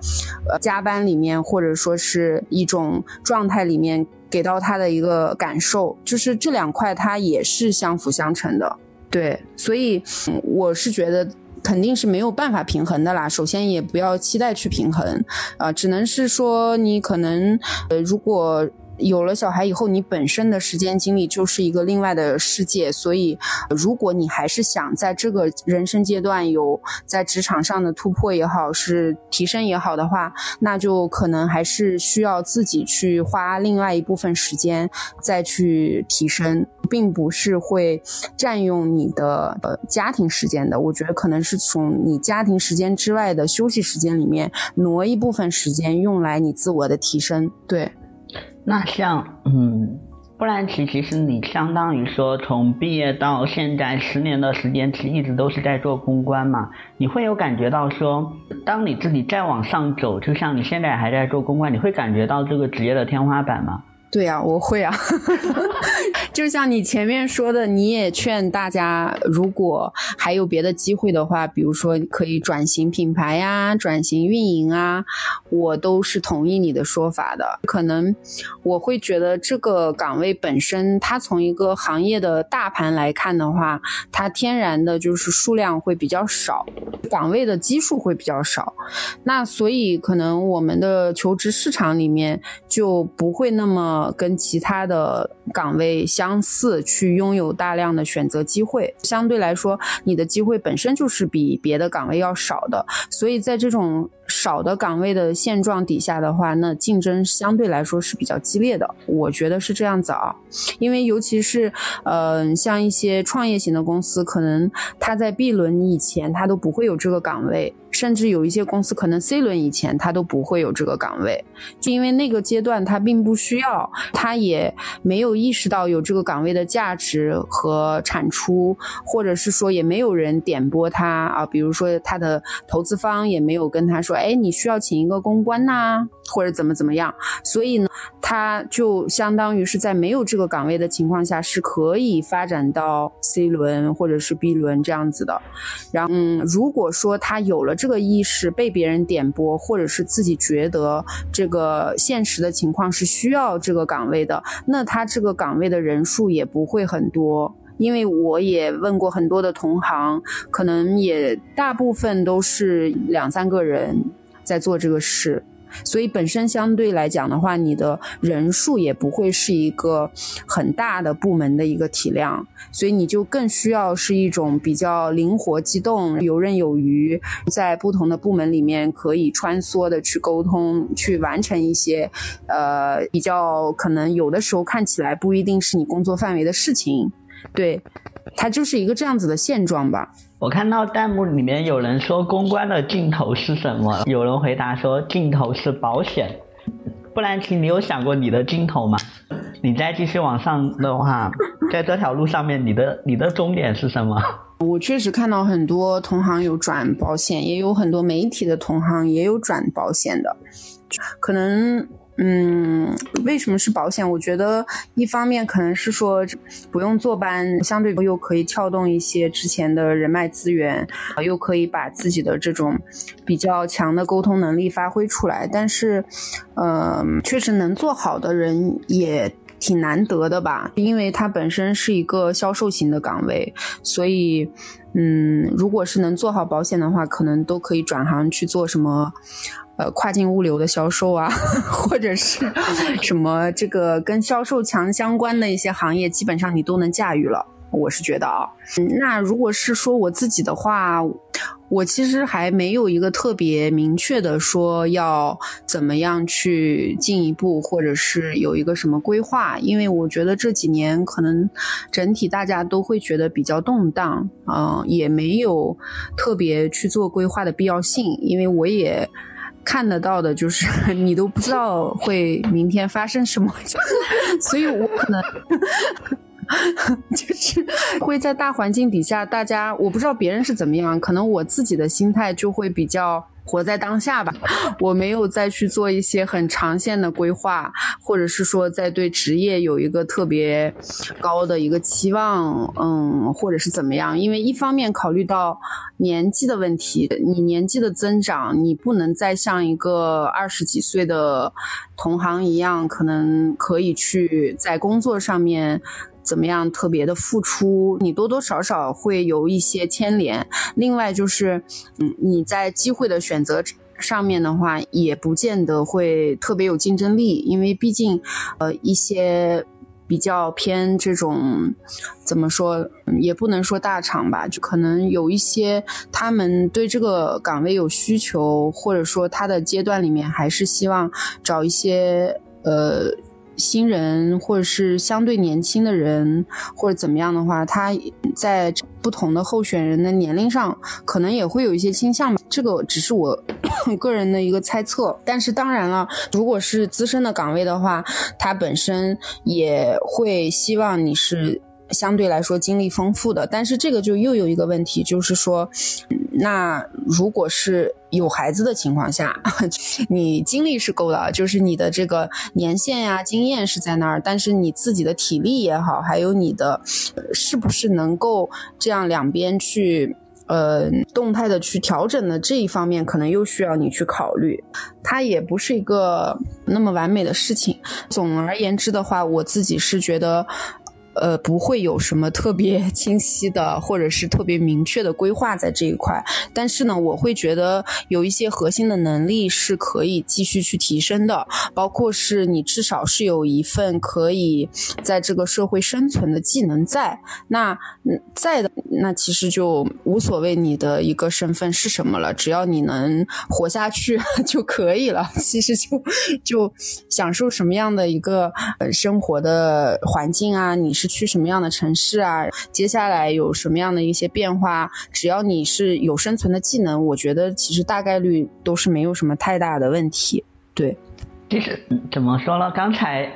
呃加班里面，或者说是一种状态里面。给到他的一个感受，就是这两块它也是相辅相成的，对，所以我是觉得肯定是没有办法平衡的啦。首先也不要期待去平衡，啊，只能是说你可能，呃，如果。有了小孩以后，你本身的时间精力就是一个另外的世界，所以如果你还是想在这个人生阶段有在职场上的突破也好，是提升也好的话，那就可能还是需要自己去花另外一部分时间再去提升，并不是会占用你的呃家庭时间的。我觉得可能是从你家庭时间之外的休息时间里面挪一部分时间用来你自我的提升，对。那像，嗯，布兰奇其实你相当于说从毕业到现在十年的时间，其实一直都是在做公关嘛。你会有感觉到说，当你自己再往上走，就像你现在还在做公关，你会感觉到这个职业的天花板吗？对呀，我会啊，就像你前面说的，你也劝大家，如果还有别的机会的话，比如说可以转型品牌呀，转型运营啊，我都是同意你的说法的。可能我会觉得这个岗位本身，它从一个行业的大盘来看的话，它天然的就是数量会比较少，岗位的基数会比较少，那所以可能我们的求职市场里面就不会那么。跟其他的岗位相似，去拥有大量的选择机会，相对来说，你的机会本身就是比别的岗位要少的，所以在这种。少的岗位的现状底下的话，那竞争相对来说是比较激烈的，我觉得是这样子啊。因为尤其是，呃，像一些创业型的公司，可能它在 B 轮以前它都不会有这个岗位，甚至有一些公司可能 C 轮以前它都不会有这个岗位，就因为那个阶段它并不需要，它也没有意识到有这个岗位的价值和产出，或者是说也没有人点拨他啊，比如说他的投资方也没有跟他说。哎，你需要请一个公关呐，或者怎么怎么样？所以呢，他就相当于是在没有这个岗位的情况下，是可以发展到 C 轮或者是 B 轮这样子的。然后，嗯，如果说他有了这个意识，被别人点拨，或者是自己觉得这个现实的情况是需要这个岗位的，那他这个岗位的人数也不会很多。因为我也问过很多的同行，可能也大部分都是两三个人在做这个事，所以本身相对来讲的话，你的人数也不会是一个很大的部门的一个体量，所以你就更需要是一种比较灵活机动、游刃有余，在不同的部门里面可以穿梭的去沟通，去完成一些呃比较可能有的时候看起来不一定是你工作范围的事情。对，它就是一个这样子的现状吧。我看到弹幕里面有人说公关的尽头是什么？有人回答说尽头是保险。布兰奇你有想过你的尽头吗？你再继续往上的话，在这条路上面，你的你的终点是什么？我确实看到很多同行有转保险，也有很多媒体的同行也有转保险的，可能。嗯，为什么是保险？我觉得一方面可能是说不用坐班，相对又可以撬动一些之前的人脉资源，又可以把自己的这种比较强的沟通能力发挥出来。但是，嗯，确实能做好的人也挺难得的吧？因为它本身是一个销售型的岗位，所以，嗯，如果是能做好保险的话，可能都可以转行去做什么。呃，跨境物流的销售啊，或者是 什么这个跟销售强相关的一些行业，基本上你都能驾驭了。我是觉得啊，那如果是说我自己的话，我其实还没有一个特别明确的说要怎么样去进一步，或者是有一个什么规划，因为我觉得这几年可能整体大家都会觉得比较动荡，嗯，也没有特别去做规划的必要性，因为我也。看得到的就是 你都不知道会明天发生什么，所以我可能 就是会在大环境底下，大家我不知道别人是怎么样，可能我自己的心态就会比较。活在当下吧，我没有再去做一些很长线的规划，或者是说在对职业有一个特别高的一个期望，嗯，或者是怎么样？因为一方面考虑到年纪的问题，你年纪的增长，你不能再像一个二十几岁的同行一样，可能可以去在工作上面。怎么样特别的付出，你多多少少会有一些牵连。另外就是，嗯，你在机会的选择上面的话，也不见得会特别有竞争力，因为毕竟，呃，一些比较偏这种，怎么说，也不能说大厂吧，就可能有一些他们对这个岗位有需求，或者说他的阶段里面还是希望找一些，呃。新人或者是相对年轻的人，或者怎么样的话，他在不同的候选人的年龄上，可能也会有一些倾向吧。这个只是我 个人的一个猜测。但是当然了，如果是资深的岗位的话，他本身也会希望你是。相对来说经历丰富的，但是这个就又有一个问题，就是说，那如果是有孩子的情况下，你精力是够的，就是你的这个年限呀、经验是在那儿，但是你自己的体力也好，还有你的是不是能够这样两边去呃动态的去调整的这一方面，可能又需要你去考虑，它也不是一个那么完美的事情。总而言之的话，我自己是觉得。呃，不会有什么特别 清晰的，或者是特别明确的规划在这一块。但是呢，我会觉得有一些核心的能力是可以继续去提升的，包括是你至少是有一份可以在这个社会生存的技能在。那在的，那其实就无所谓你的一个身份是什么了，只要你能活下去 就可以了。其实就就享受什么样的一个生活的环境啊，你。是去什么样的城市啊？接下来有什么样的一些变化？只要你是有生存的技能，我觉得其实大概率都是没有什么太大的问题。对，其实怎么说呢？刚才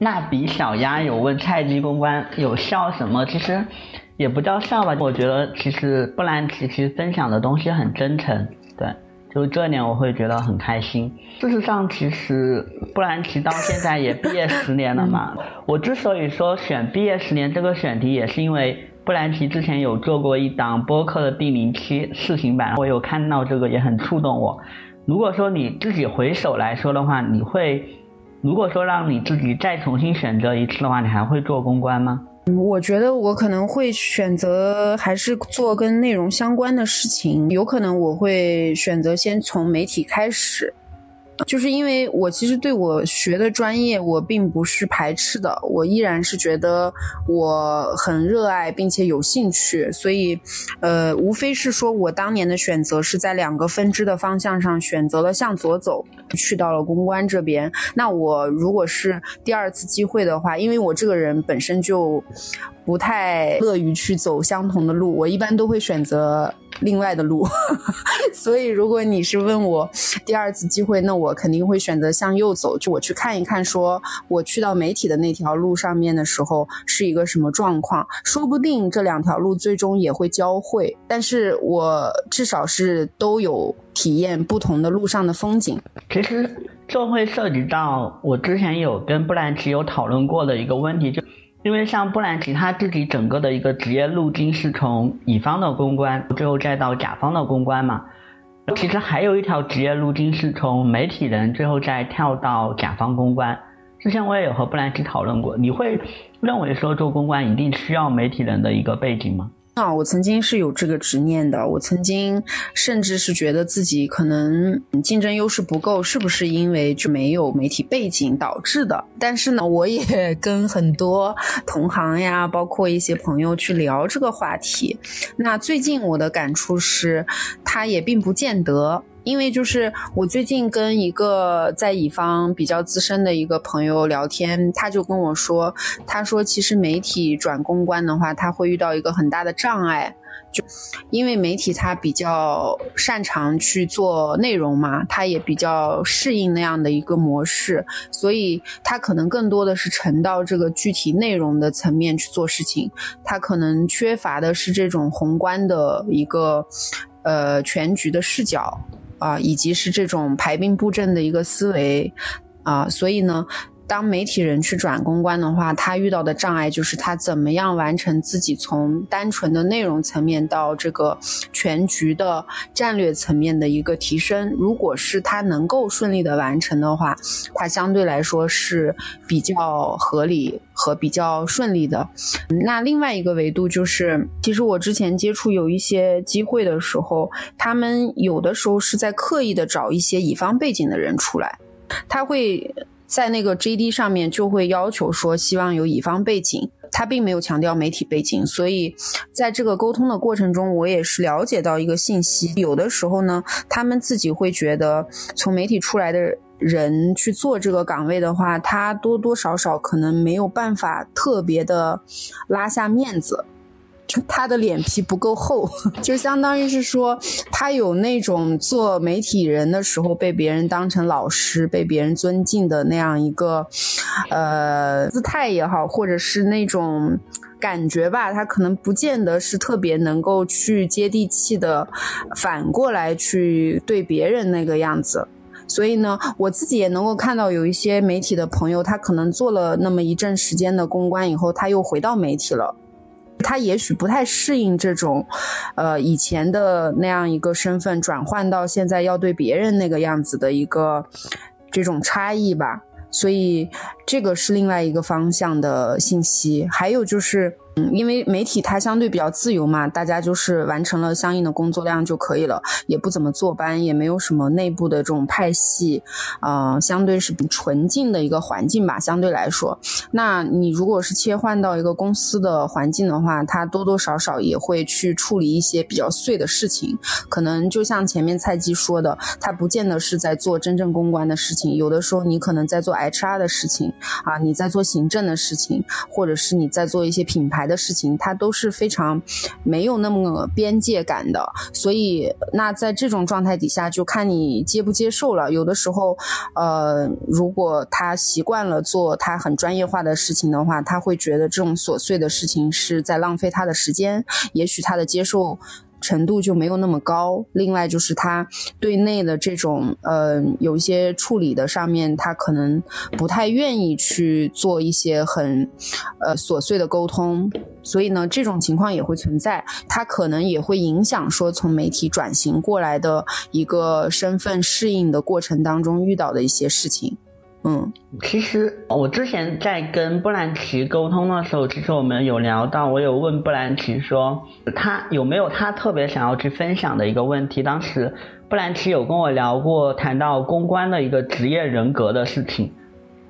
蜡笔小鸭有问菜鸡公关有笑什么？其实也不叫笑吧。我觉得其实布兰奇其实分享的东西很真诚。对。就这点我会觉得很开心。事实上，其实布兰奇到现在也毕业十年了嘛。我之所以说选毕业十年这个选题，也是因为布兰奇之前有做过一档播客的第零期试行版，我有看到这个也很触动我。如果说你自己回首来说的话，你会，如果说让你自己再重新选择一次的话，你还会做公关吗？我觉得我可能会选择还是做跟内容相关的事情，有可能我会选择先从媒体开始。就是因为我其实对我学的专业我并不是排斥的，我依然是觉得我很热爱并且有兴趣，所以，呃，无非是说我当年的选择是在两个分支的方向上选择了向左走，去到了公关这边。那我如果是第二次机会的话，因为我这个人本身就不太乐于去走相同的路，我一般都会选择。另外的路，所以如果你是问我第二次机会，那我肯定会选择向右走，就我去看一看，说我去到媒体的那条路上面的时候是一个什么状况，说不定这两条路最终也会交汇，但是我至少是都有体验不同的路上的风景。其实这会涉及到我之前有跟布兰奇有讨论过的一个问题，就。因为像布兰奇他自己整个的一个职业路径是从乙方的公关，最后再到甲方的公关嘛。其实还有一条职业路径是从媒体人，最后再跳到甲方公关。之前我也有和布兰奇讨论过，你会认为说做公关一定需要媒体人的一个背景吗？啊，我曾经是有这个执念的，我曾经甚至是觉得自己可能竞争优势不够，是不是因为就没有媒体背景导致的？但是呢，我也 跟很多同行呀，包括一些朋友去聊这个话题。那最近我的感触是，他也并不见得。因为就是我最近跟一个在乙方比较资深的一个朋友聊天，他就跟我说，他说其实媒体转公关的话，他会遇到一个很大的障碍，就因为媒体他比较擅长去做内容嘛，他也比较适应那样的一个模式，所以他可能更多的是沉到这个具体内容的层面去做事情，他可能缺乏的是这种宏观的一个呃全局的视角。啊，以及是这种排兵布阵的一个思维，啊，所以呢。当媒体人去转公关的话，他遇到的障碍就是他怎么样完成自己从单纯的内容层面到这个全局的战略层面的一个提升。如果是他能够顺利的完成的话，他相对来说是比较合理和比较顺利的。那另外一个维度就是，其实我之前接触有一些机会的时候，他们有的时候是在刻意的找一些乙方背景的人出来，他会。在那个 JD 上面就会要求说，希望有乙方背景，他并没有强调媒体背景，所以在这个沟通的过程中，我也是了解到一个信息，有的时候呢，他们自己会觉得从媒体出来的人去做这个岗位的话，他多多少少可能没有办法特别的拉下面子。他的脸皮不够厚，就相当于是说，他有那种做媒体人的时候被别人当成老师、被别人尊敬的那样一个，呃，姿态也好，或者是那种感觉吧，他可能不见得是特别能够去接地气的，反过来去对别人那个样子。所以呢，我自己也能够看到有一些媒体的朋友，他可能做了那么一阵时间的公关以后，他又回到媒体了。他也许不太适应这种，呃，以前的那样一个身份转换到现在要对别人那个样子的一个这种差异吧，所以这个是另外一个方向的信息。还有就是。嗯，因为媒体它相对比较自由嘛，大家就是完成了相应的工作量就可以了，也不怎么坐班，也没有什么内部的这种派系，呃，相对是比纯净的一个环境吧。相对来说，那你如果是切换到一个公司的环境的话，它多多少少也会去处理一些比较碎的事情，可能就像前面菜鸡说的，他不见得是在做真正公关的事情，有的时候你可能在做 HR 的事情啊，你在做行政的事情，或者是你在做一些品牌。的事情，他都是非常没有那么边界感的，所以那在这种状态底下，就看你接不接受了。有的时候，呃，如果他习惯了做他很专业化的事情的话，他会觉得这种琐碎的事情是在浪费他的时间，也许他的接受。程度就没有那么高。另外就是他对内的这种呃有一些处理的上面，他可能不太愿意去做一些很呃琐碎的沟通，所以呢这种情况也会存在。他可能也会影响说从媒体转型过来的一个身份适应的过程当中遇到的一些事情。嗯，其实我之前在跟布兰奇沟通的时候，其实我们有聊到，我有问布兰奇说，他有没有他特别想要去分享的一个问题。当时布兰奇有跟我聊过，谈到公关的一个职业人格的事情。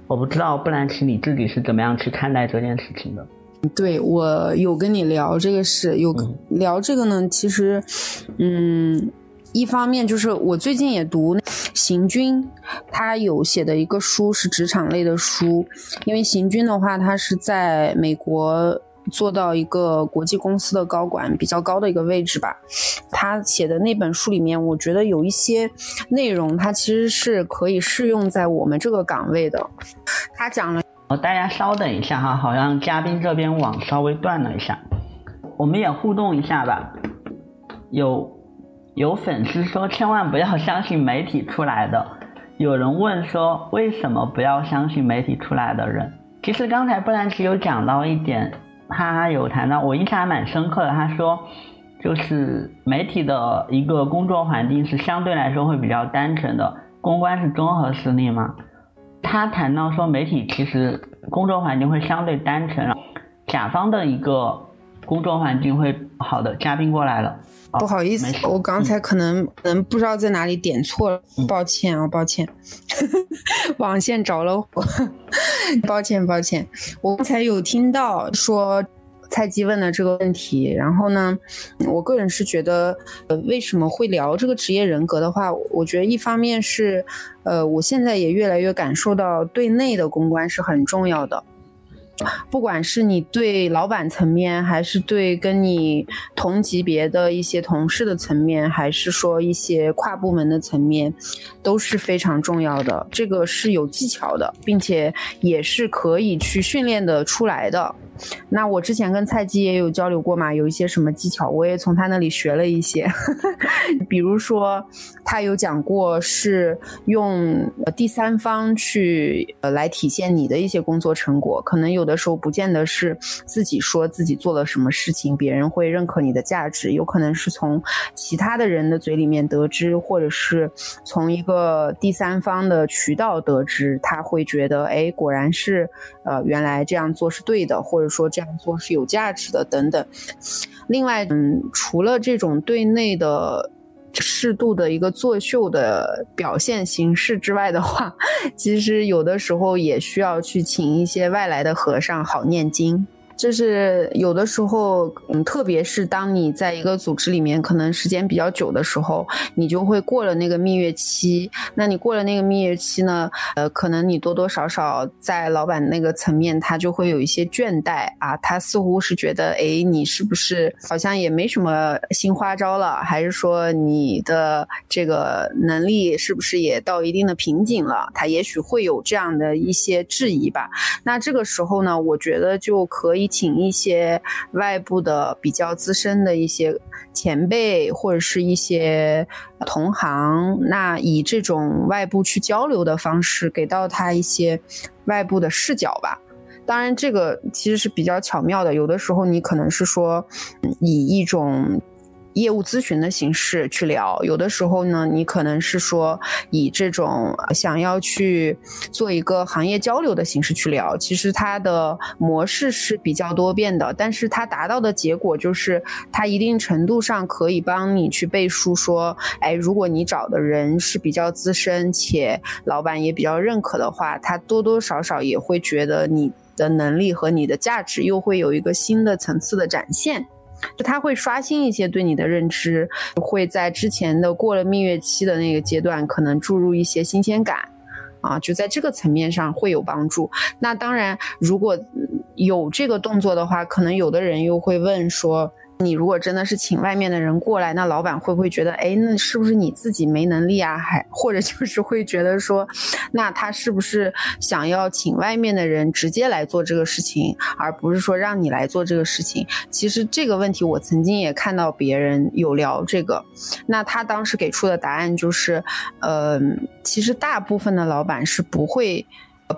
我不知道布兰奇你自己是怎么样去看待这件事情的？对我有跟你聊这个事，有聊这个呢。其实，嗯。一方面就是我最近也读行军，他有写的一个书是职场类的书，因为行军的话，他是在美国做到一个国际公司的高管，比较高的一个位置吧。他写的那本书里面，我觉得有一些内容，它其实是可以适用在我们这个岗位的。他讲了，大家稍等一下哈，好像嘉宾这边网稍微断了一下，我们也互动一下吧，有。有粉丝说千万不要相信媒体出来的，有人问说为什么不要相信媒体出来的人？其实刚才布兰奇有讲到一点，他有谈到我印象还蛮深刻的。他说，就是媒体的一个工作环境是相对来说会比较单纯的，公关是综合实力嘛。他谈到说媒体其实工作环境会相对单纯，甲方的一个工作环境会好的。嘉宾过来了，不好意思，我刚才可能可能不知道在哪里点错了，抱歉啊，抱歉，网线着了火，抱歉抱歉，我刚才有听到说。蔡姬问的这个问题，然后呢，我个人是觉得，呃，为什么会聊这个职业人格的话，我觉得一方面是，呃，我现在也越来越感受到对内的公关是很重要的。不管是你对老板层面，还是对跟你同级别的一些同事的层面，还是说一些跨部门的层面，都是非常重要的。这个是有技巧的，并且也是可以去训练的出来的。那我之前跟蔡姬也有交流过嘛，有一些什么技巧，我也从他那里学了一些。比如说，他有讲过是用第三方去呃来体现你的一些工作成果，可能有。有的时候不见得是自己说自己做了什么事情，别人会认可你的价值，有可能是从其他的人的嘴里面得知，或者是从一个第三方的渠道得知，他会觉得，哎，果然是，呃，原来这样做是对的，或者说这样做是有价值的，等等。另外，嗯，除了这种对内的。适度的一个作秀的表现形式之外的话，其实有的时候也需要去请一些外来的和尚好念经。就是有的时候，嗯，特别是当你在一个组织里面可能时间比较久的时候，你就会过了那个蜜月期。那你过了那个蜜月期呢？呃，可能你多多少少在老板那个层面，他就会有一些倦怠啊。他似乎是觉得，哎，你是不是好像也没什么新花招了？还是说你的这个能力是不是也到一定的瓶颈了？他也许会有这样的一些质疑吧。那这个时候呢，我觉得就可以。请一些外部的比较资深的一些前辈或者是一些同行，那以这种外部去交流的方式，给到他一些外部的视角吧。当然，这个其实是比较巧妙的。有的时候你可能是说，以一种。业务咨询的形式去聊，有的时候呢，你可能是说以这种想要去做一个行业交流的形式去聊，其实它的模式是比较多变的，但是它达到的结果就是，它一定程度上可以帮你去背书，说，哎，如果你找的人是比较资深且老板也比较认可的话，他多多少少也会觉得你的能力和你的价值又会有一个新的层次的展现。就他会刷新一些对你的认知，会在之前的过了蜜月期的那个阶段，可能注入一些新鲜感，啊，就在这个层面上会有帮助。那当然，如果有这个动作的话，可能有的人又会问说。你如果真的是请外面的人过来，那老板会不会觉得，哎，那是不是你自己没能力啊？还或者就是会觉得说，那他是不是想要请外面的人直接来做这个事情，而不是说让你来做这个事情？其实这个问题我曾经也看到别人有聊这个，那他当时给出的答案就是，呃，其实大部分的老板是不会。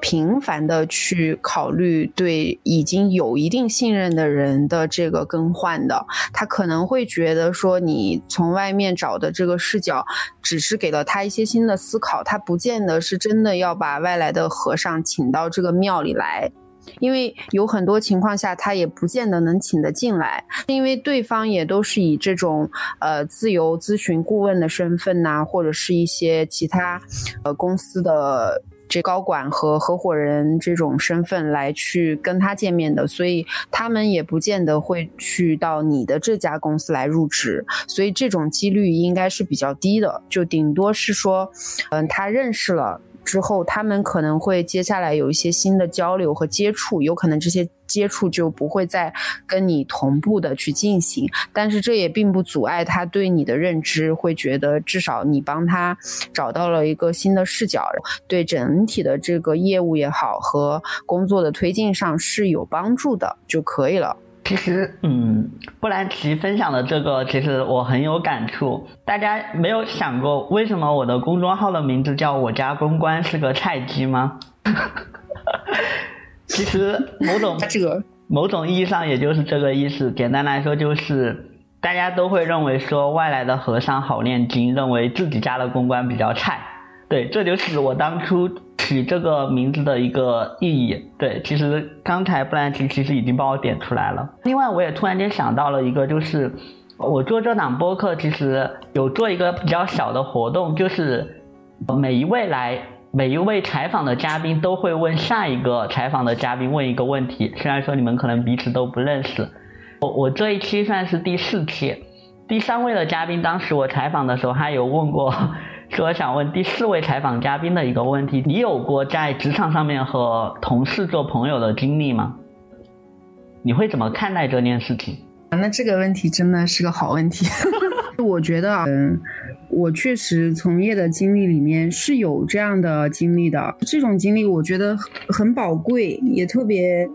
频繁的去考虑对已经有一定信任的人的这个更换的，他可能会觉得说你从外面找的这个视角，只是给了他一些新的思考，他不见得是真的要把外来的和尚请到这个庙里来，因为有很多情况下他也不见得能请得进来，因为对方也都是以这种呃自由咨询顾问的身份呐，或者是一些其他呃公司的。这高管和合伙人这种身份来去跟他见面的，所以他们也不见得会去到你的这家公司来入职，所以这种几率应该是比较低的，就顶多是说，嗯，他认识了。之后，他们可能会接下来有一些新的交流和接触，有可能这些接触就不会再跟你同步的去进行，但是这也并不阻碍他对你的认知，会觉得至少你帮他找到了一个新的视角，对整体的这个业务也好和工作的推进上是有帮助的就可以了。其实，嗯，布兰奇分享的这个，其实我很有感触。大家没有想过，为什么我的公众号的名字叫“我家公关是个菜鸡”吗？其实，某种这个某种意义上，也就是这个意思。简单来说，就是大家都会认为说，外来的和尚好念经，认为自己家的公关比较菜。对，这就是我当初。取这个名字的一个意义。对，其实刚才布兰奇其实已经帮我点出来了。另外，我也突然间想到了一个，就是我做这档播客，其实有做一个比较小的活动，就是每一位来每一位采访的嘉宾都会问下一个采访的嘉宾问一个问题。虽然说你们可能彼此都不认识，我我这一期算是第四期。第三位的嘉宾，当时我采访的时候，他有问过，是我想问第四位采访嘉宾的一个问题：你有过在职场上面和同事做朋友的经历吗？你会怎么看待这件事情？那这个问题真的是个好问题。我觉得，嗯，我确实从业的经历里面是有这样的经历的。这种经历我觉得很宝贵，也特别。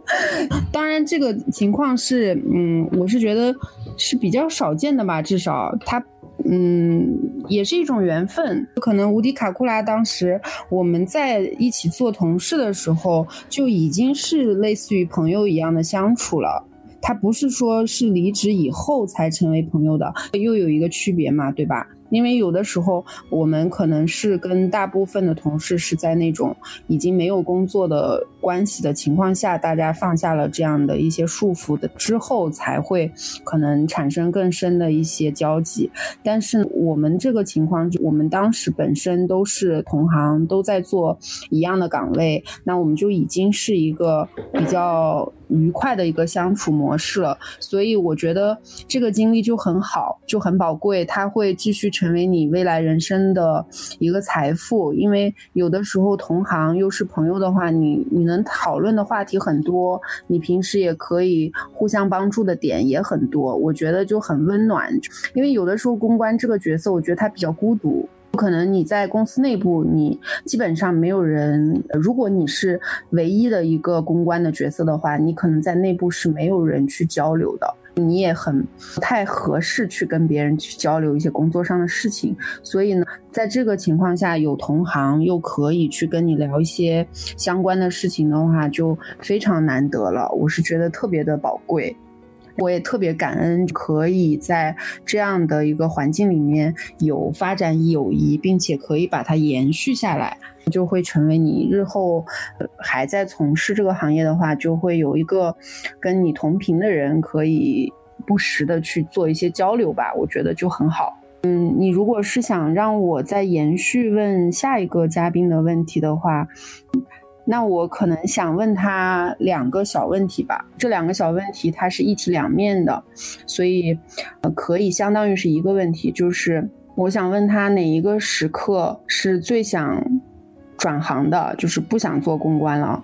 当然，这个情况是，嗯，我是觉得是比较少见的吧。至少他，嗯，也是一种缘分。可能无敌卡库拉当时我们在一起做同事的时候，就已经是类似于朋友一样的相处了。他不是说是离职以后才成为朋友的，又有一个区别嘛，对吧？因为有的时候我们可能是跟大部分的同事是在那种已经没有工作的关系的情况下，大家放下了这样的一些束缚的之后，才会可能产生更深的一些交集。但是我们这个情况，我们当时本身都是同行，都在做一样的岗位，那我们就已经是一个比较愉快的一个相处模式了。所以我觉得这个经历就很好，就很宝贵，它会继续。成为你未来人生的一个财富，因为有的时候同行又是朋友的话，你你能讨论的话题很多，你平时也可以互相帮助的点也很多，我觉得就很温暖。因为有的时候公关这个角色，我觉得他比较孤独，可能你在公司内部，你基本上没有人。如果你是唯一的一个公关的角色的话，你可能在内部是没有人去交流的。你也很不太合适去跟别人去交流一些工作上的事情，所以呢，在这个情况下，有同行又可以去跟你聊一些相关的事情的话，就非常难得了。我是觉得特别的宝贵，我也特别感恩可以在这样的一个环境里面有发展友谊，并且可以把它延续下来。就会成为你日后还在从事这个行业的话，就会有一个跟你同频的人，可以不时的去做一些交流吧。我觉得就很好。嗯，你如果是想让我再延续问下一个嘉宾的问题的话，那我可能想问他两个小问题吧。这两个小问题它是一体两面的，所以呃可以相当于是一个问题，就是我想问他哪一个时刻是最想。转行的就是不想做公关了，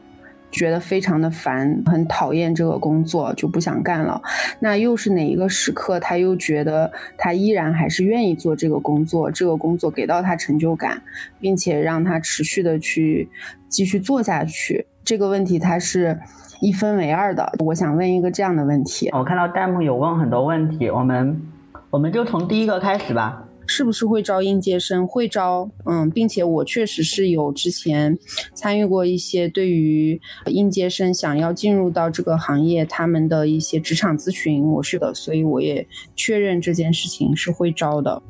觉得非常的烦，很讨厌这个工作，就不想干了。那又是哪一个时刻，他又觉得他依然还是愿意做这个工作，这个工作给到他成就感，并且让他持续的去继续做下去。这个问题他是一分为二的。我想问一个这样的问题，我看到弹幕有问很多问题，我们我们就从第一个开始吧。是不是会招应届生？会招，嗯，并且我确实是有之前参与过一些对于应届生想要进入到这个行业他们的一些职场咨询，我是的，所以我也确认这件事情是会招的。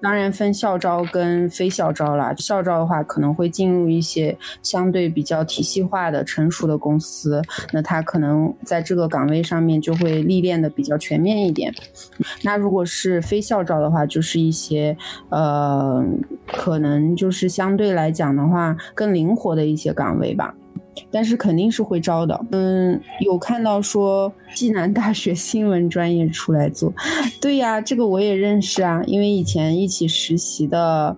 当然分校招跟非校招啦。校招的话，可能会进入一些相对比较体系化的、成熟的公司，那他可能在这个岗位上面就会历练的比较全面一点。那如果是非校招的话，就是一些呃，可能就是相对来讲的话更灵活的一些岗位吧。但是肯定是会招的，嗯，有看到说暨南大学新闻专业出来做，对呀，这个我也认识啊，因为以前一起实习的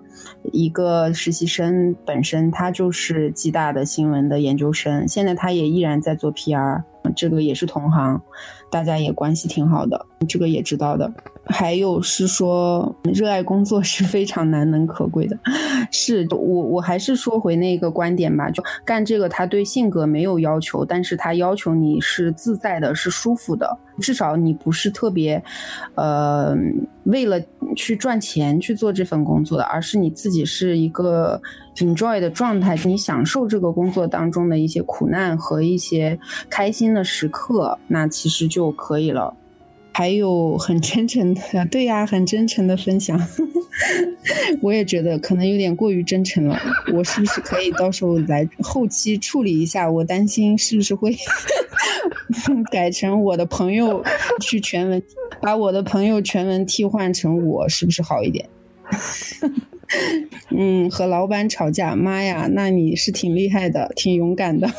一个实习生，本身他就是暨大的新闻的研究生，现在他也依然在做 PR，这个也是同行，大家也关系挺好的，这个也知道的。还有是说，热爱工作是非常难能可贵的。是我，我还是说回那个观点吧，就干这个，他对性格没有要求，但是他要求你是自在的，是舒服的，至少你不是特别，呃，为了去赚钱去做这份工作的，而是你自己是一个 enjoy 的状态，你享受这个工作当中的一些苦难和一些开心的时刻，那其实就可以了。还有很真诚的，对呀，很真诚的分享。我也觉得可能有点过于真诚了，我是不是可以到时候来后期处理一下？我担心是不是会 改成我的朋友去全文，把我的朋友全文替换成我，是不是好一点？嗯，和老板吵架，妈呀，那你是挺厉害的，挺勇敢的。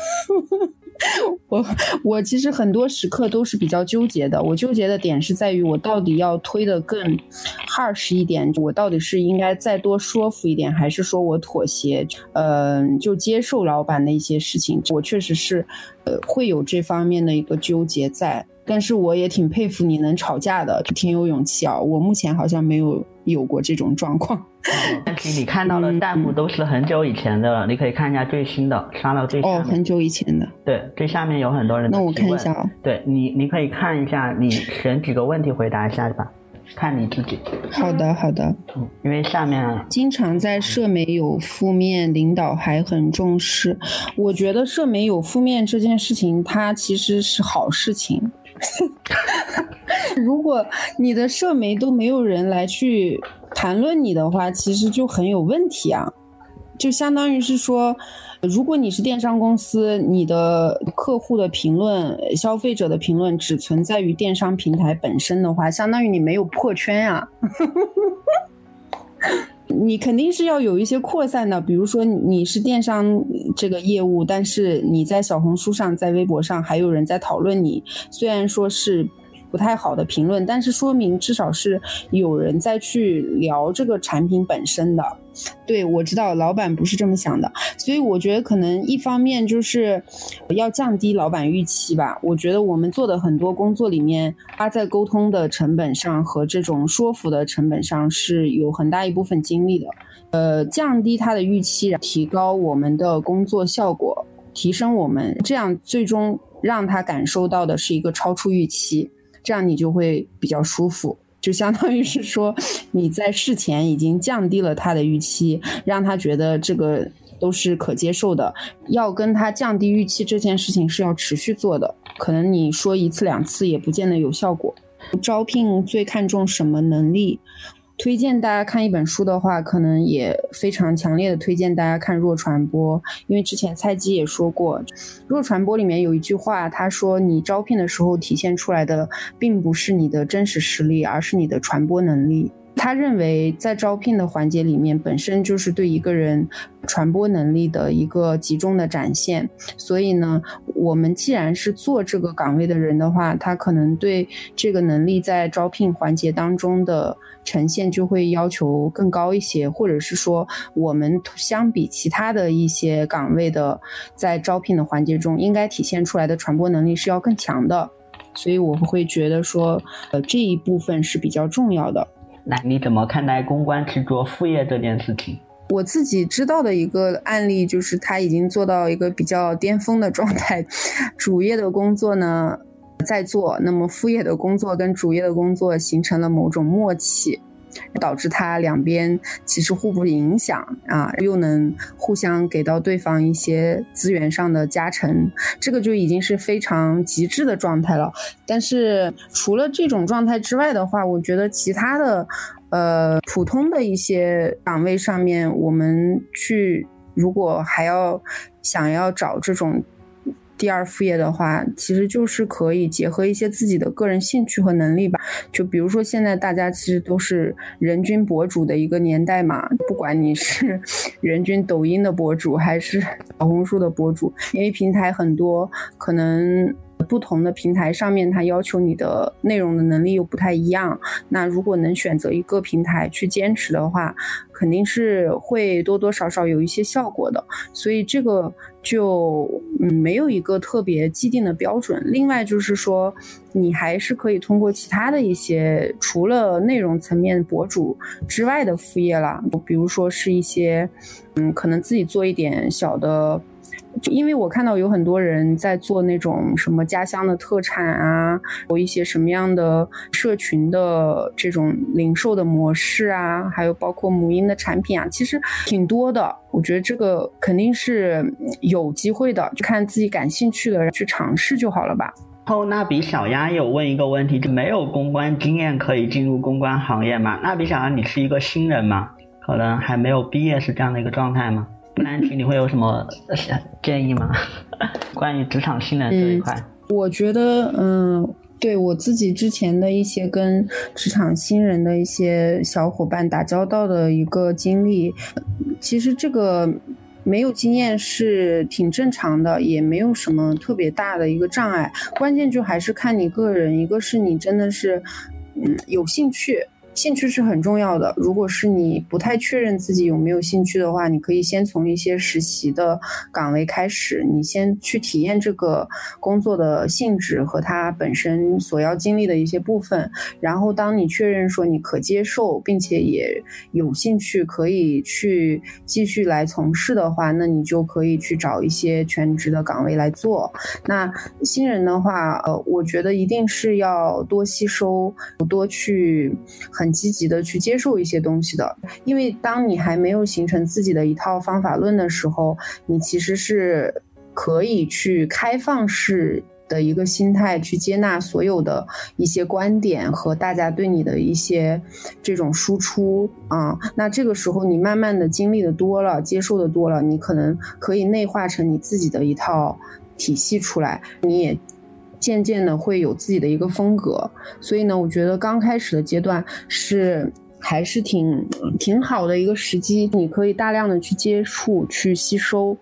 我我其实很多时刻都是比较纠结的。我纠结的点是在于，我到底要推的更 harsh 一点，我到底是应该再多说服一点，还是说我妥协，嗯，就接受老板的一些事情？我确实是，呃，会有这方面的一个纠结在。但是我也挺佩服你能吵架的，挺有勇气啊。我目前好像没有有过这种状况。但是你看到的弹幕都是很久以前的了，你可以看一下最新的，刷到最哦，很久以前的。对，最下面有很多人。那我看一下啊。对你，你可以看一下，你选几个问题回答一下吧，看你自己。好的，好的。嗯，因为下面经常在社媒有负面，领导还很重视。我觉得社媒有负面这件事情，它其实是好事情。如果你的社媒都没有人来去谈论你的话，其实就很有问题啊！就相当于是说，如果你是电商公司，你的客户的评论、消费者的评论只存在于电商平台本身的话，相当于你没有破圈呀。你肯定是要有一些扩散的，比如说你是电商这个业务，但是你在小红书上、在微博上还有人在讨论你，虽然说是。不太好的评论，但是说明至少是有人在去聊这个产品本身的。对我知道老板不是这么想的，所以我觉得可能一方面就是要降低老板预期吧。我觉得我们做的很多工作里面，花在沟通的成本上和这种说服的成本上是有很大一部分精力的。呃，降低他的预期，提高我们的工作效果，提升我们，这样最终让他感受到的是一个超出预期。这样你就会比较舒服，就相当于是说你在事前已经降低了他的预期，让他觉得这个都是可接受的。要跟他降低预期这件事情是要持续做的，可能你说一次两次也不见得有效果。招聘最看重什么能力？推荐大家看一本书的话，可能也非常强烈的推荐大家看《弱传播》，因为之前蔡基也说过，《弱传播》里面有一句话，他说：“你招聘的时候体现出来的，并不是你的真实实力，而是你的传播能力。”他认为，在招聘的环节里面，本身就是对一个人传播能力的一个集中的展现。所以呢，我们既然是做这个岗位的人的话，他可能对这个能力在招聘环节当中的呈现就会要求更高一些，或者是说，我们相比其他的一些岗位的，在招聘的环节中应该体现出来的传播能力是要更强的。所以我会觉得说，呃，这一部分是比较重要的。那你怎么看待公关去做副业这件事情？我自己知道的一个案例，就是他已经做到一个比较巅峰的状态，主业的工作呢在做，那么副业的工作跟主业的工作形成了某种默契。导致他两边其实互不影响啊，又能互相给到对方一些资源上的加成，这个就已经是非常极致的状态了。但是除了这种状态之外的话，我觉得其他的，呃，普通的一些岗位上面，我们去如果还要想要找这种。第二副业的话，其实就是可以结合一些自己的个人兴趣和能力吧。就比如说，现在大家其实都是人均博主的一个年代嘛，不管你是 人均抖音的博主还是小红书的博主，因为平台很多，可能。不同的平台上面，它要求你的内容的能力又不太一样。那如果能选择一个平台去坚持的话，肯定是会多多少少有一些效果的。所以这个就嗯没有一个特别既定的标准。另外就是说，你还是可以通过其他的一些除了内容层面博主之外的副业啦，比如说是一些嗯可能自己做一点小的。因为我看到有很多人在做那种什么家乡的特产啊，有一些什么样的社群的这种零售的模式啊，还有包括母婴的产品啊，其实挺多的。我觉得这个肯定是有机会的，就看自己感兴趣的去尝试就好了吧。后那比小鸭有问一个问题，就没有公关经验可以进入公关行业吗？那比小鸭，你是一个新人吗？可能还没有毕业是这样的一个状态吗？不难题，你会有什么建议吗？关于职场新人这一块，我觉得，嗯，对我自己之前的一些跟职场新人的一些小伙伴打交道的一个经历，其实这个。没有经验是挺正常的，也没有什么特别大的一个障碍。关键就还是看你个人，一个是你真的是，嗯，有兴趣。兴趣是很重要的。如果是你不太确认自己有没有兴趣的话，你可以先从一些实习的岗位开始，你先去体验这个工作的性质和它本身所要经历的一些部分。然后，当你确认说你可接受，并且也有兴趣可以去继续来从事的话，那你就可以去找一些全职的岗位来做。那新人的话，呃，我觉得一定是要多吸收，多去很。很积极的去接受一些东西的，因为当你还没有形成自己的一套方法论的时候，你其实是可以去开放式的一个心态去接纳所有的一些观点和大家对你的一些这种输出啊。那这个时候你慢慢的经历的多了，接受的多了，你可能可以内化成你自己的一套体系出来，你也。渐渐的会有自己的一个风格，所以呢，我觉得刚开始的阶段是还是挺挺好的一个时机，你可以大量的去接触、去吸收、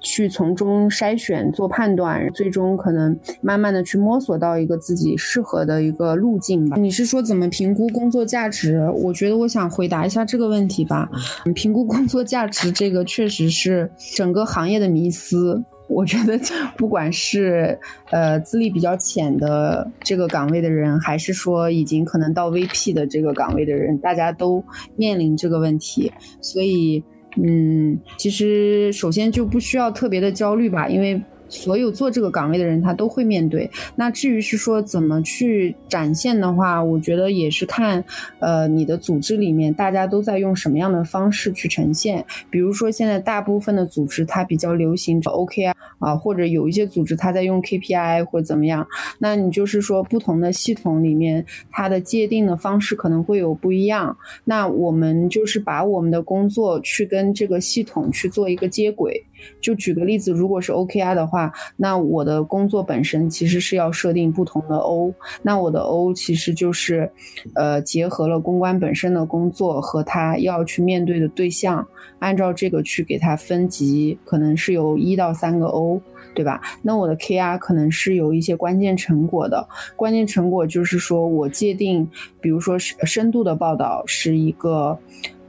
去从中筛选、做判断，最终可能慢慢的去摸索到一个自己适合的一个路径吧。你是说怎么评估工作价值？我觉得我想回答一下这个问题吧。评估工作价值这个确实是整个行业的迷思。我觉得，不管是呃资历比较浅的这个岗位的人，还是说已经可能到 VP 的这个岗位的人，大家都面临这个问题。所以，嗯，其实首先就不需要特别的焦虑吧，因为。所有做这个岗位的人，他都会面对。那至于是说怎么去展现的话，我觉得也是看，呃，你的组织里面大家都在用什么样的方式去呈现。比如说现在大部分的组织它比较流行 OKR 啊，或者有一些组织它在用 KPI 或者怎么样。那你就是说不同的系统里面它的界定的方式可能会有不一样。那我们就是把我们的工作去跟这个系统去做一个接轨。就举个例子，如果是 OKR 的话，那我的工作本身其实是要设定不同的 O，那我的 O 其实就是，呃，结合了公关本身的工作和他要去面对的对象，按照这个去给他分级，可能是有一到三个 O，对吧？那我的 KR 可能是有一些关键成果的，关键成果就是说我界定，比如说深度的报道是一个。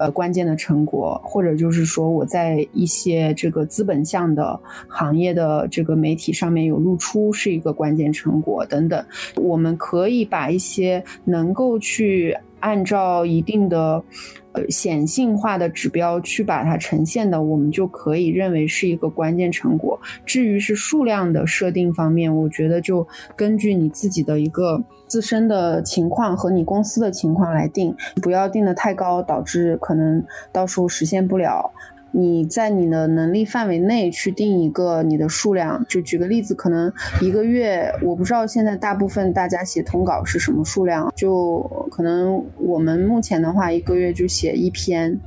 呃，关键的成果，或者就是说我在一些这个资本项的行业的这个媒体上面有露出，是一个关键成果等等。我们可以把一些能够去按照一定的。呃，显性化的指标去把它呈现的，我们就可以认为是一个关键成果。至于是数量的设定方面，我觉得就根据你自己的一个自身的情况和你公司的情况来定，不要定的太高，导致可能到时候实现不了。你在你的能力范围内去定一个你的数量，就举个例子，可能一个月，我不知道现在大部分大家写通稿是什么数量，就可能我们目前的话，一个月就写一篇。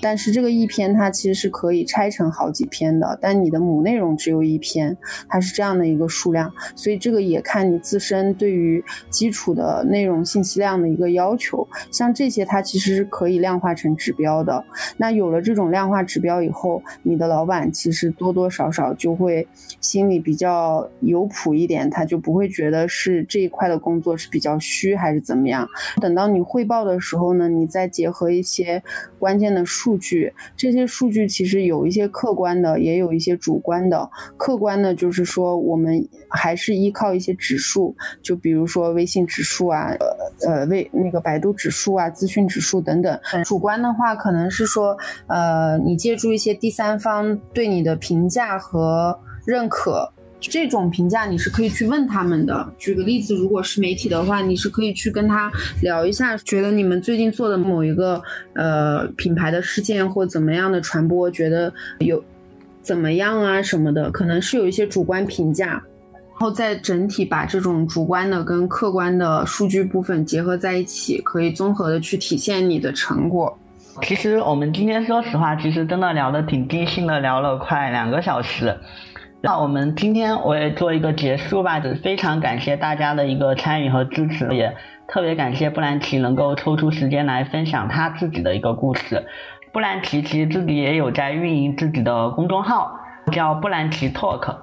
但是这个一篇它其实是可以拆成好几篇的，但你的母内容只有一篇，它是这样的一个数量，所以这个也看你自身对于基础的内容信息量的一个要求。像这些它其实是可以量化成指标的。那有了这种量化指标以后，你的老板其实多多少少就会心里比较有谱一点，他就不会觉得是这一块的工作是比较虚还是怎么样。等到你汇报的时候呢，你再结合一些关键的。数据这些数据其实有一些客观的，也有一些主观的。客观的，就是说我们还是依靠一些指数，就比如说微信指数啊，呃呃，微那个百度指数啊，资讯指数等等。主观的话，可能是说，呃，你借助一些第三方对你的评价和认可。这种评价你是可以去问他们的。举个例子，如果是媒体的话，你是可以去跟他聊一下，觉得你们最近做的某一个呃品牌的事件或怎么样的传播，觉得有怎么样啊什么的，可能是有一些主观评价。然后再整体把这种主观的跟客观的数据部分结合在一起，可以综合的去体现你的成果。其实我们今天说实话，其实真的聊的挺尽兴的，聊了快两个小时。那我们今天我也做一个结束吧，就非常感谢大家的一个参与和支持，也特别感谢布兰奇能够抽出时间来分享他自己的一个故事。布兰奇其实自己也有在运营自己的公众号，叫布兰奇 Talk。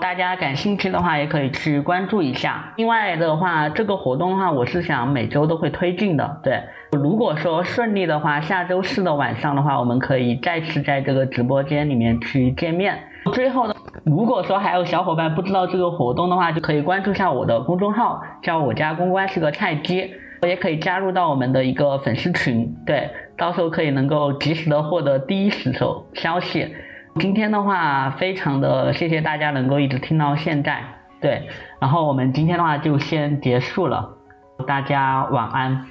大家感兴趣的话，也可以去关注一下。另外的话，这个活动的话，我是想每周都会推进的。对，如果说顺利的话，下周四的晚上的话，我们可以再次在这个直播间里面去见面。最后呢，如果说还有小伙伴不知道这个活动的话，就可以关注一下我的公众号，叫我家公关是个菜鸡，也可以加入到我们的一个粉丝群。对，到时候可以能够及时的获得第一手消息。今天的话，非常的谢谢大家能够一直听到现在，对，然后我们今天的话就先结束了，大家晚安。